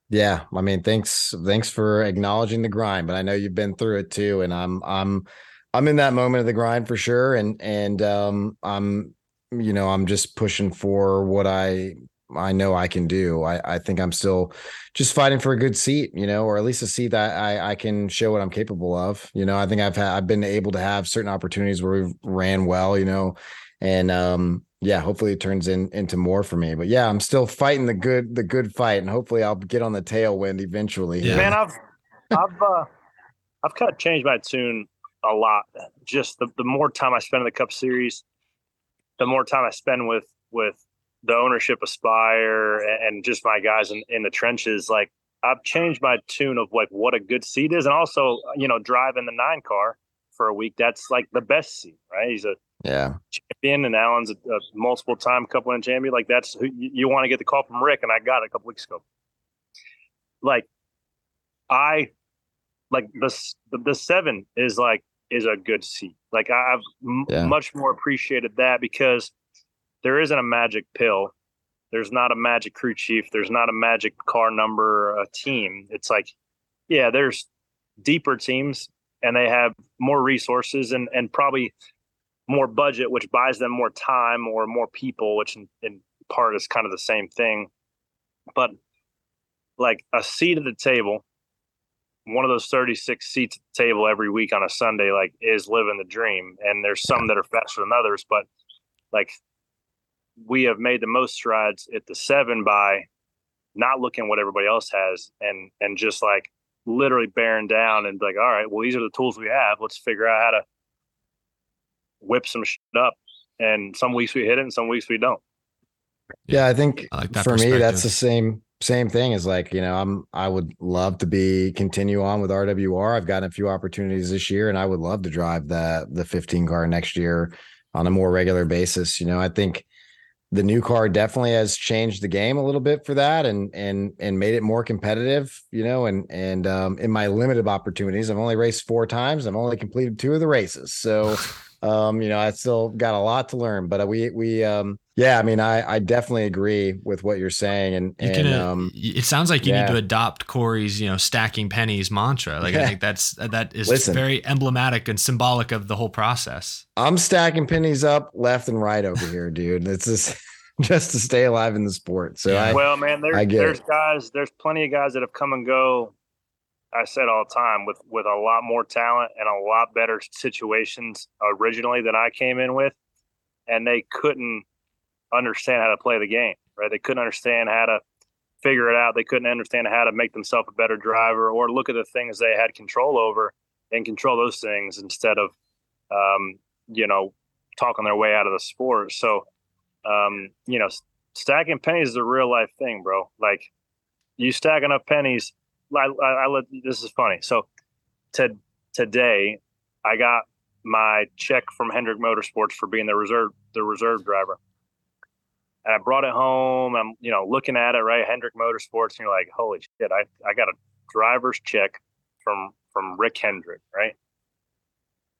yeah, I mean, thanks thanks for acknowledging the grind, but I know you've been through it too, and I'm I'm I'm in that moment of the grind for sure, and and um I'm you know I'm just pushing for what I I know I can do. I, I think I'm still just fighting for a good seat, you know, or at least a seat that I, I can show what I'm capable of. You know, I think I've had I've been able to have certain opportunities where we've ran well, you know, and um yeah, hopefully it turns in into more for me. But yeah, I'm still fighting the good the good fight, and hopefully I'll get on the tailwind eventually. Yeah. Man, I've I've uh, I've kind of changed my tune a lot. Just the, the more time I spend in the Cup Series, the more time I spend with with the ownership aspire and just my guys in, in the trenches like i've changed my tune of like what a good seat is and also you know driving the nine car for a week that's like the best seat right? He's a yeah. champion and alan's a, a multiple time cup winning champion like that's who you, you want to get the call from rick and i got it a couple weeks ago. Like i like the, the, the seven is like is a good seat. Like i've yeah. m- much more appreciated that because there isn't a magic pill. There's not a magic crew chief. There's not a magic car number, a team. It's like, yeah, there's deeper teams and they have more resources and, and probably more budget, which buys them more time or more people, which in, in part is kind of the same thing. But like a seat at the table, one of those 36 seats at the table every week on a Sunday, like is living the dream. And there's some that are faster than others, but like we have made the most strides at the seven by not looking what everybody else has and and just like literally bearing down and like, all right, well, these are the tools we have. Let's figure out how to whip some shit up. And some weeks we hit it, and some weeks we don't. Yeah, I think I like for me that's the same same thing as like you know I'm I would love to be continue on with RWR. I've gotten a few opportunities this year, and I would love to drive the the 15 car next year on a more regular basis. You know, I think the new car definitely has changed the game a little bit for that and and and made it more competitive you know and and um, in my limited opportunities i've only raced four times i've only completed two of the races. So um, you know i still got a lot to learn but we we um, yeah, I mean, I I definitely agree with what you're saying, and you and can, uh, um, it sounds like you yeah. need to adopt Corey's, you know, stacking pennies mantra. Like yeah. I think that's that is Listen, very emblematic and symbolic of the whole process. I'm stacking pennies up left and right over here, dude. It's just just to stay alive in the sport. So, yeah. I, well, man, there's there's it. guys, there's plenty of guys that have come and go. I said all the time with with a lot more talent and a lot better situations originally than I came in with, and they couldn't understand how to play the game, right? They couldn't understand how to figure it out. They couldn't understand how to make themselves a better driver or look at the things they had control over and control those things instead of, um, you know, talking their way out of the sport. So, um, you know, stacking pennies is a real life thing, bro. Like you stack enough pennies. I, I, I let, this is funny. So to, today I got my check from Hendrick Motorsports for being the reserve, the reserve driver and I brought it home. I'm, you know, looking at it, right? Hendrick Motorsports, and you're like, holy shit, I, I got a driver's check from from Rick Hendrick, right?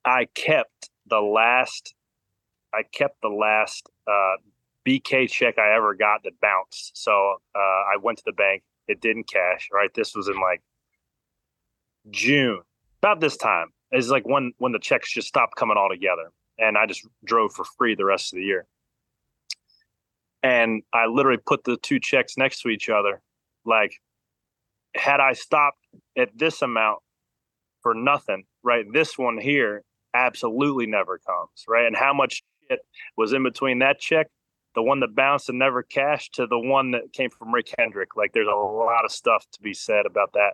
I kept the last I kept the last uh, BK check I ever got that bounced. So uh, I went to the bank. It didn't cash. Right. This was in like June, about this time. It's like when when the checks just stopped coming all together, and I just drove for free the rest of the year and I literally put the two checks next to each other. Like, had I stopped at this amount for nothing, right? This one here absolutely never comes, right? And how much shit was in between that check, the one that bounced and never cashed, to the one that came from Rick Hendrick? Like, there's a lot of stuff to be said about that.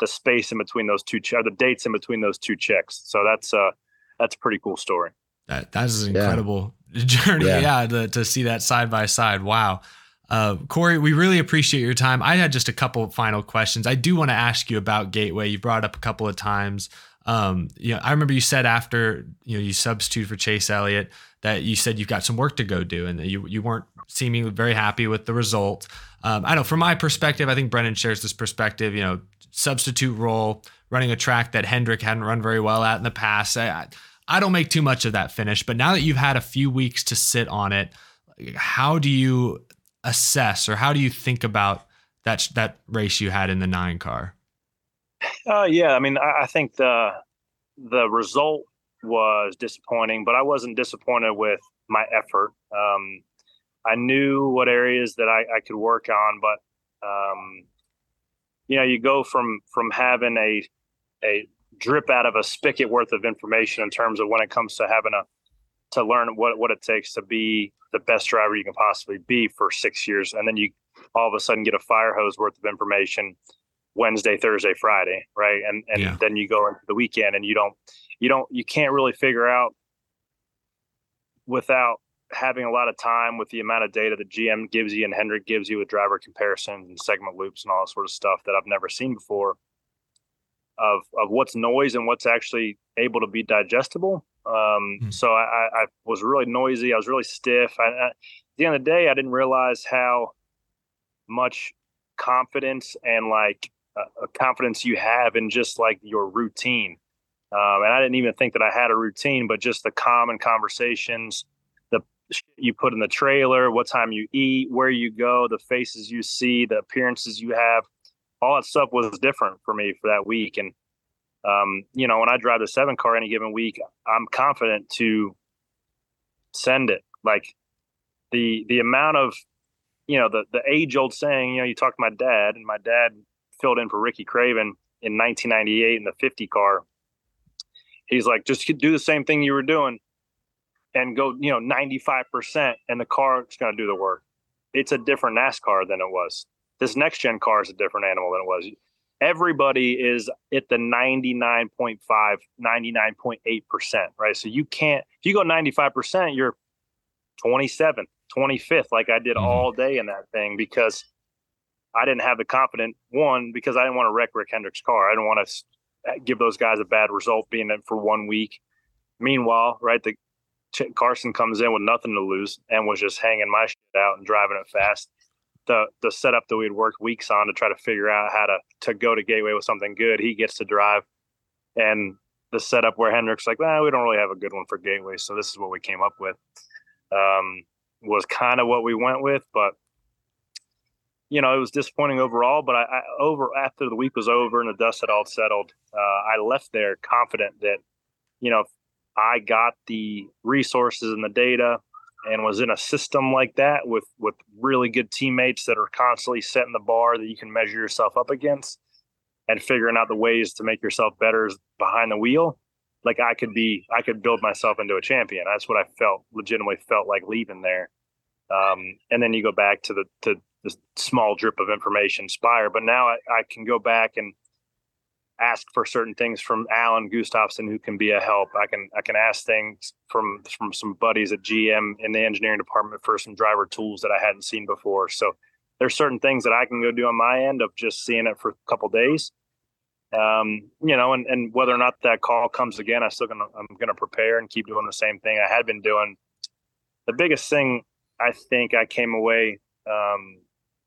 The space in between those two, che- the dates in between those two checks. So that's uh, that's a pretty cool story. That that is incredible yeah. journey. Yeah, yeah to, to see that side by side. Wow. Uh, Corey, we really appreciate your time. I had just a couple final questions. I do want to ask you about Gateway. You brought up a couple of times. Um, you know, I remember you said after you know you substitute for Chase Elliott that you said you've got some work to go do, and you you weren't seeming very happy with the result. Um, I know from my perspective, I think Brennan shares this perspective. You know, substitute role, running a track that Hendrick hadn't run very well at in the past. I, I don't make too much of that finish, but now that you've had a few weeks to sit on it, how do you assess or how do you think about that that race you had in the nine car? Uh, yeah, I mean, I, I think the the result was disappointing, but I wasn't disappointed with my effort. Um, I knew what areas that I, I could work on, but um, you know, you go from from having a a drip out of a spigot worth of information in terms of when it comes to having a to learn what what it takes to be the best driver you can possibly be for six years, and then you all of a sudden get a fire hose worth of information Wednesday, Thursday, Friday, right? And and yeah. then you go into the weekend and you don't you don't you can't really figure out without having a lot of time with the amount of data that GM gives you and Hendrick gives you with driver comparisons and segment loops and all that sort of stuff that I've never seen before of of what's noise and what's actually able to be digestible. Um, mm. So I, I, was really noisy. I was really stiff. I, I, at the end of the day, I didn't realize how much confidence and like uh, confidence you have in just like your routine. Um, and I didn't even think that I had a routine, but just the common conversations, the you put in the trailer, what time you eat, where you go, the faces you see, the appearances you have all that stuff was different for me for that week. And, um, you know, when I drive the seven car any given week, I'm confident to send it. Like the, the amount of, you know, the, the age old saying, you know, you talk to my dad and my dad filled in for Ricky Craven in 1998 in the 50 car. He's like, just do the same thing you were doing and go, you know, 95% and the car is going to do the work. It's a different NASCAR than it was this next gen car is a different animal than it was. Everybody is at the 99.5, 99.8%, right? So you can't, if you go 95%, you're 27th, 25th, like I did mm-hmm. all day in that thing because I didn't have the confidence. One, because I didn't want to wreck Rick Hendrick's car. I didn't want to give those guys a bad result being in for one week. Meanwhile, right, the Carson comes in with nothing to lose and was just hanging my shit out and driving it fast the the setup that we had worked weeks on to try to figure out how to to go to Gateway with something good. He gets to drive, and the setup where Hendrick's like, well, we don't really have a good one for Gateway, so this is what we came up with. Um, was kind of what we went with, but you know, it was disappointing overall. But I, I, over after the week was over and the dust had all settled, uh, I left there confident that you know I got the resources and the data and was in a system like that with with really good teammates that are constantly setting the bar that you can measure yourself up against and figuring out the ways to make yourself better behind the wheel like i could be i could build myself into a champion that's what i felt legitimately felt like leaving there um, and then you go back to the to this small drip of information, Spire. But now I, I can go back and ask for certain things from Alan Gustafson, who can be a help. I can I can ask things from from some buddies at GM in the engineering department for some driver tools that I hadn't seen before. So there's certain things that I can go do on my end of just seeing it for a couple days. Um, you know, and, and whether or not that call comes again, I still gonna I'm gonna prepare and keep doing the same thing I had been doing. The biggest thing I think I came away um,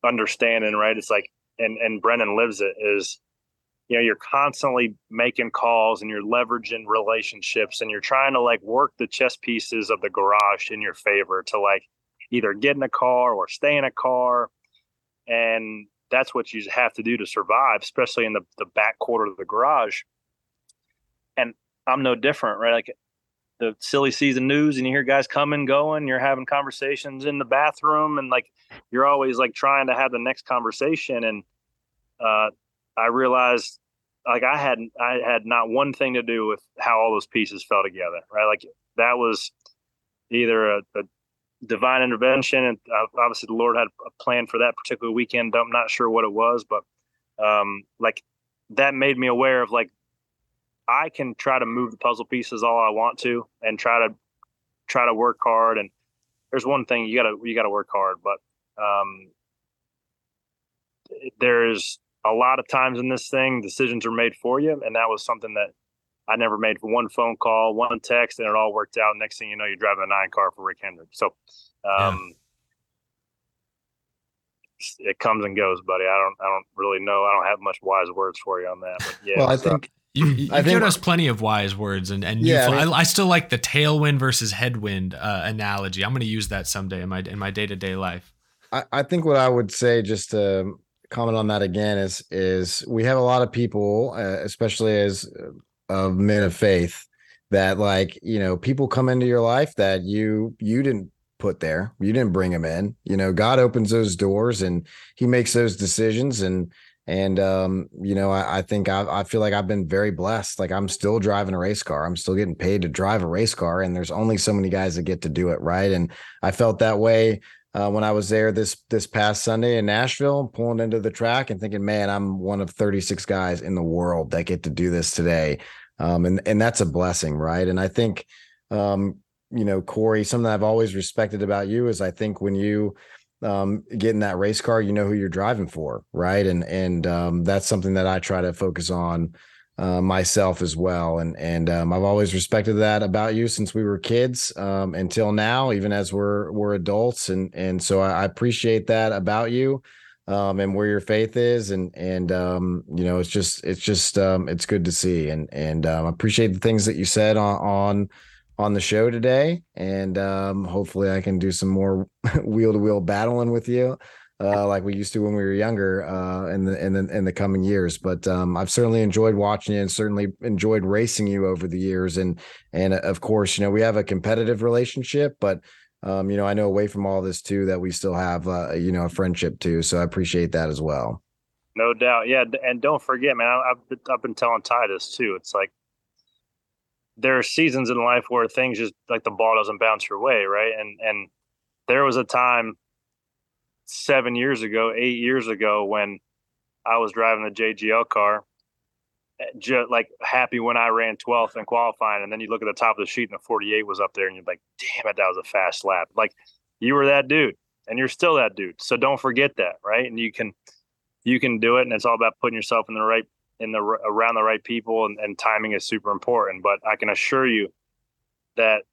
understanding, right? It's like and and Brennan lives it is you know you're constantly making calls and you're leveraging relationships and you're trying to like work the chess pieces of the garage in your favor to like either get in a car or stay in a car. And that's what you have to do to survive especially in the, the back quarter of the garage. And i'm no different right? Like the silly season news and you hear guys coming going you're having conversations in the bathroom and like you're always like trying to have the next conversation. And uh, I realized like I hadn't, I had not one thing to do with how all those pieces fell together. Right, like that was either a, a divine intervention, and obviously the Lord had a plan for that particular weekend. I'm not sure what it was, but um, like that made me aware of like I can try to move the puzzle pieces all I want to, and try to try to work hard. And there's one thing you gotta you gotta work hard, but um, there's a lot of times in this thing, decisions are made for you. And that was something that I never made for one phone call, one text, and it all worked out. Next thing you know, you're driving a nine car for Rick Hendrick. So um, yeah. it comes and goes, buddy. I don't, I don't really know. I don't have much wise words for you on that. But yeah, well, I think. You, you've I given us plenty of wise words, and and yeah, I, mean, I, still like the tailwind versus headwind uh, analogy. I'm going to use that someday in my in my day to day life. I, I think what I would say, just to comment on that again is is we have a lot of people, uh, especially as uh, of men of faith, that like you know people come into your life that you you didn't put there, you didn't bring them in. You know, God opens those doors and He makes those decisions and. And um, you know, I, I think I, I feel like I've been very blessed. Like I'm still driving a race car. I'm still getting paid to drive a race car, and there's only so many guys that get to do it, right? And I felt that way uh, when I was there this this past Sunday in Nashville, pulling into the track and thinking, man, I'm one of 36 guys in the world that get to do this today, um, and and that's a blessing, right? And I think, um, you know, Corey, something I've always respected about you is I think when you um, get in that race car, you know who you're driving for, right? And and um, that's something that I try to focus on uh, myself as well. And and um, I've always respected that about you since we were kids um, until now, even as we're we're adults. And and so I, I appreciate that about you um, and where your faith is. And and um, you know, it's just it's just um, it's good to see. And and um, I appreciate the things that you said on on on the show today. And um, hopefully, I can do some more wheel to wheel battling with you uh, like we used to when we were younger uh, in the in the in the coming years. But um, I've certainly enjoyed watching you and certainly enjoyed racing you over the years. And and of course, you know we have a competitive relationship, but um, you know I know away from all this too that we still have uh, you know a friendship too. So I appreciate that as well. No doubt, yeah. And don't forget, man, I've been, I've been telling Titus too. It's like there are seasons in life where things just like the ball doesn't bounce your way, right? And and there was a time seven years ago, eight years ago, when I was driving the JGL car, eh, just like happy when I ran 12th in qualifying. And then you look at the top of the sheet and the 48 was up there and you're like, damn it, that was a fast lap. Like you were that dude and you're still that dude. So don't forget that. Right. And you can, you can do it. And it's all about putting yourself in the right, in the, around the right people and, and timing is super important. But I can assure you that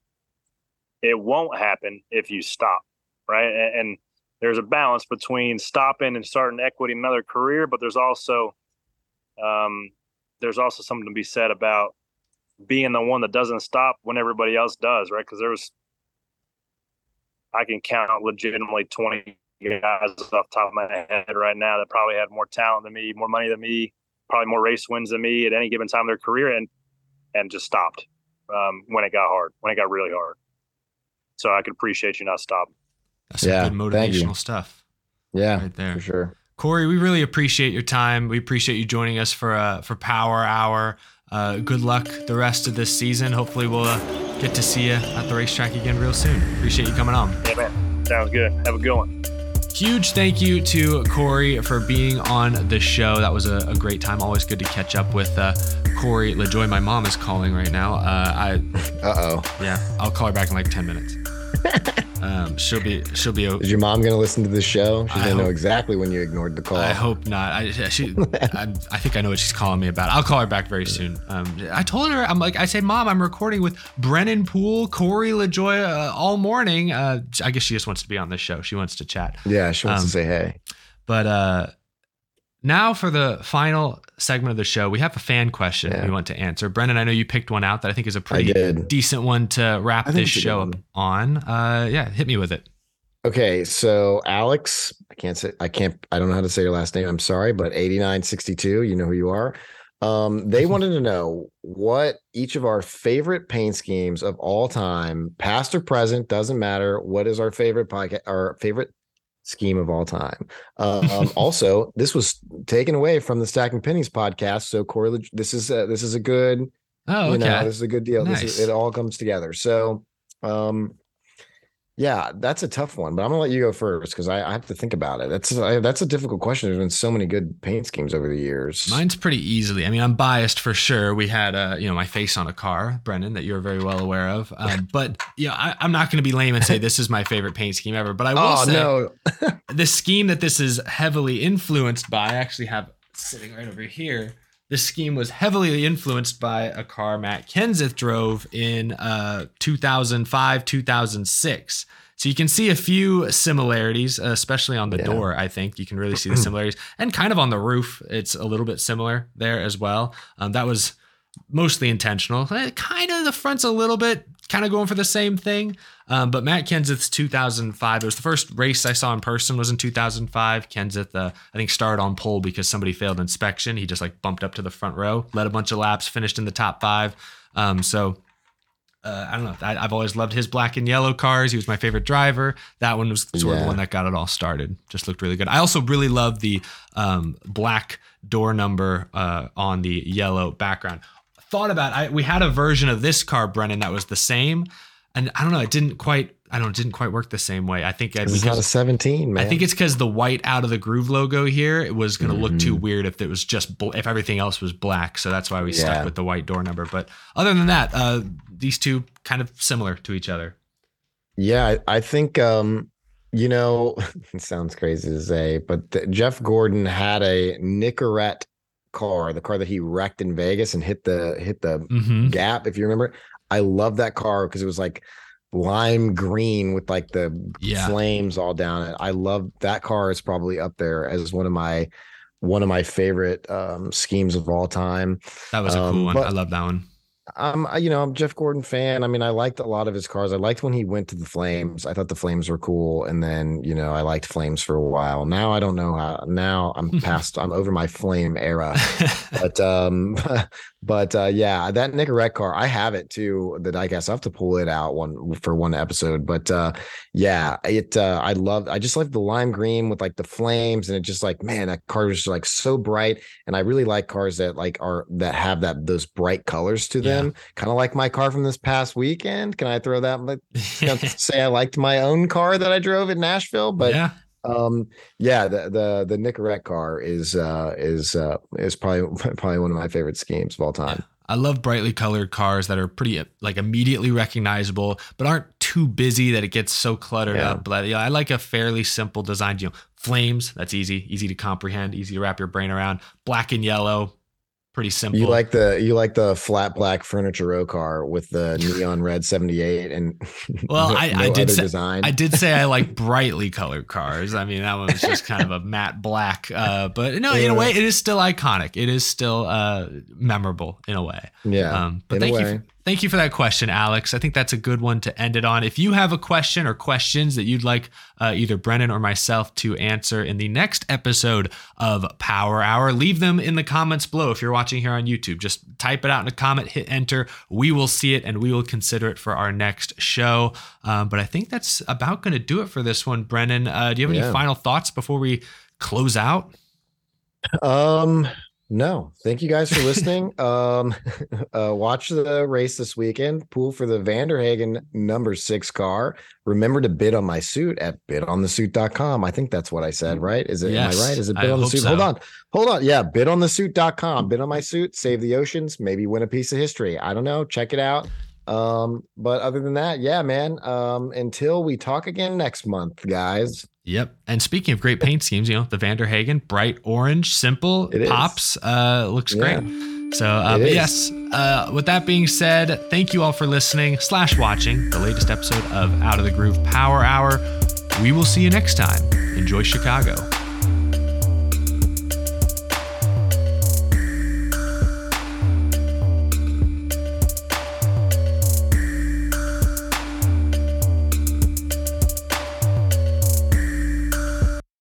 it won't happen if you stop. Right. and, and there's a balance between stopping and starting equity in another career, but there's also um, there's also something to be said about being the one that doesn't stop when everybody else does, right? Because there was I can count legitimately 20 guys off the top of my head right now that probably had more talent than me, more money than me, probably more race wins than me at any given time of their career, and and just stopped um, when it got hard, when it got really hard. So I could appreciate you not stopping. That's yeah, some good motivational stuff. Yeah, right there for sure. Corey, we really appreciate your time. We appreciate you joining us for uh, for Power Hour. Uh, good luck the rest of this season. Hopefully, we'll uh, get to see you at the racetrack again real soon. Appreciate you coming on. Yeah, man. Sounds good. Have a good one. Huge thank you to Corey for being on the show. That was a, a great time. Always good to catch up with uh, Corey LaJoie. My mom is calling right now. Uh, I. Uh oh. Yeah, I'll call her back in like ten minutes. Um, she'll be she'll be. Is your mom gonna listen to the show? She's I gonna know hope- exactly when you ignored the call. I hope not. I she, I, I think I know what she's calling me about. I'll call her back very soon. Um, I told her I'm like I said, Mom, I'm recording with Brennan Poole, Corey LaJoie uh, all morning. Uh, I guess she just wants to be on this show. She wants to chat. yeah, she wants Um, to say hey. But uh, now for the final segment of the show, we have a fan question Yeah. we want to answer. Brennan, I know you picked one out that I think is a pretty decent one to wrap this it's a good show up on. Uh, yeah, hit me with it. Okay, so Alex, I can't say I can't I don't know how to say your last name. I'm sorry, but 8962, you know who you are. Um, they wanted to know what each of our favorite paint schemes of all time, past or present, doesn't matter. What is our favorite podcast, our favorite scheme of all time? Um, also, this was taken away from the Stacking Pennies podcast. So Corey, this is a, this is a good Oh, you know, this is a good deal. This is, it all comes together. So, um, yeah, that's a tough one, but I'm gonna let you go first because I, I have to think about it. That's I, that's a difficult question. There's been so many good paint schemes over the years. Mine's pretty easily. I mean, I'm biased for sure. We had, uh, you know, my face on a car, Brennan, that you're very well aware of. Um, but know, I, I'm not to be lame and say this is my favorite paint scheme ever. But I will oh say no, the scheme that this is heavily influenced by. I actually have sitting right over here. This scheme was heavily influenced by a car Matt Kenseth drove in uh, 2005, 2006. So you can see a few similarities, especially on the Yeah. door. I think you can really see the similarities, and kind of on the roof, it's a little bit similar there as well. Um, that was mostly intentional. Eh, Kind of the front's a little bit kind of going for the same thing. Um, but Matt Kenseth's 2005, it was the first race I saw in person was in 2005. Kenseth, uh, I think, started on pole because somebody failed inspection. He just like bumped up to the front row, led a bunch of laps, finished in the top five. Um, so uh, I don't know. I, I've always loved his black and yellow cars. He was my favorite driver. That one was sort of the one that got it all started. Just looked really good. I also really love the um, black door number uh, on the yellow background. Thought about I we had a version of this car, Brennan, that was the same, and I don't know. It didn't quite. I don't. know, It didn't quite work the same way. I think I, this is not a because 17, man. I think it's because the white out of the groove logo here it was going to look too Mhm. weird if it was just bl- if everything else was black. So that's why we Yeah. stuck with the white door number. But other than that, uh, these two kind of similar to each other. Yeah, I, I think um, you know, it sounds crazy to say, but th- Jeff Gordon had a Nicorette car, the car that he wrecked in Vegas and hit the hit the Mm-hmm. gap, if you remember. I love that car because it was like lime green with like the Yeah. flames all down it. I love that car is probably up there as one of my one of my favorite um schemes of all time. That was a Um, cool one. but- I love that one. I'm, you know, I'm Jeff Gordon fan. I mean, I liked a lot of his cars. I liked when he went to the Flames. I thought the Flames were cool, and then you know, I liked Flames for a while. Now I don't know how. Now I'm past. I'm over my Flame era. But um, but uh, yeah, that Nicorette car, I have it too. The diecast. I have to pull it out one for one episode. But uh, yeah, it. Uh, I love. I just like the lime green with like the flames, and it just like man, that car was like so bright. And I really like cars that like are that have that those bright colors to Yeah. Them. Kind of like my car from this past weekend. Can I throw that? Like, say I liked my own car that I drove in Nashville, but yeah, um yeah the the the Nicorette car is uh is uh is probably probably one of my favorite schemes of all time I love brightly colored cars that are pretty like immediately recognizable, but aren't too busy that it gets so cluttered Yeah. up. But yeah, I like a fairly simple design. You know, flames. That's easy, easy to comprehend, easy to wrap your brain around. Black and yellow, pretty simple. you like the you like the flat black furniture row car with the neon red 78 and Well, no- I, no I did say, design I did say I like brightly colored cars. I mean, that one was just kind of a matte black. Uh, but no, in a way, it is still iconic. It is still uh, memorable in a way. yeah Um, but thank you, for, thank you for that question, Alex. I think that's a good one to end it on. If you have a question or questions that you'd like uh, either Brennan or myself to answer in the next episode of Power Hour, leave them in the comments below. If you're watching here on YouTube, just type it out in a comment, hit enter. We will see it and we will consider it for our next show. Um, but I think that's about going to do it for this one, Brennan. Uh, do you have any Yeah. final thoughts before we close out? Um, No, thank you guys for listening. um, uh, watch the race this weekend. Pool for the Vanderhagen number six car. Remember to bid on my suit at bidonthesuit.com. I think that's what I said, right? Is it, Yes, am I right? Is it I bid on the suit? so. Hold on. Hold on. Yeah, bidonthesuit.com. Bid on my suit, save the oceans, maybe win a piece of history. I don't know. Check it out. Um, but other than that, yeah, man. Um, until we talk again next month, guys. Yep. And speaking of great paint schemes, you know, the Vanderhagen, bright orange, simple, It is. pops, uh, looks Yeah. great. So, uh, but yes, uh, with that being said, thank you all for listening slash watching the latest episode of Out of the Groove Power Hour. We will see you next time. Enjoy Chicago.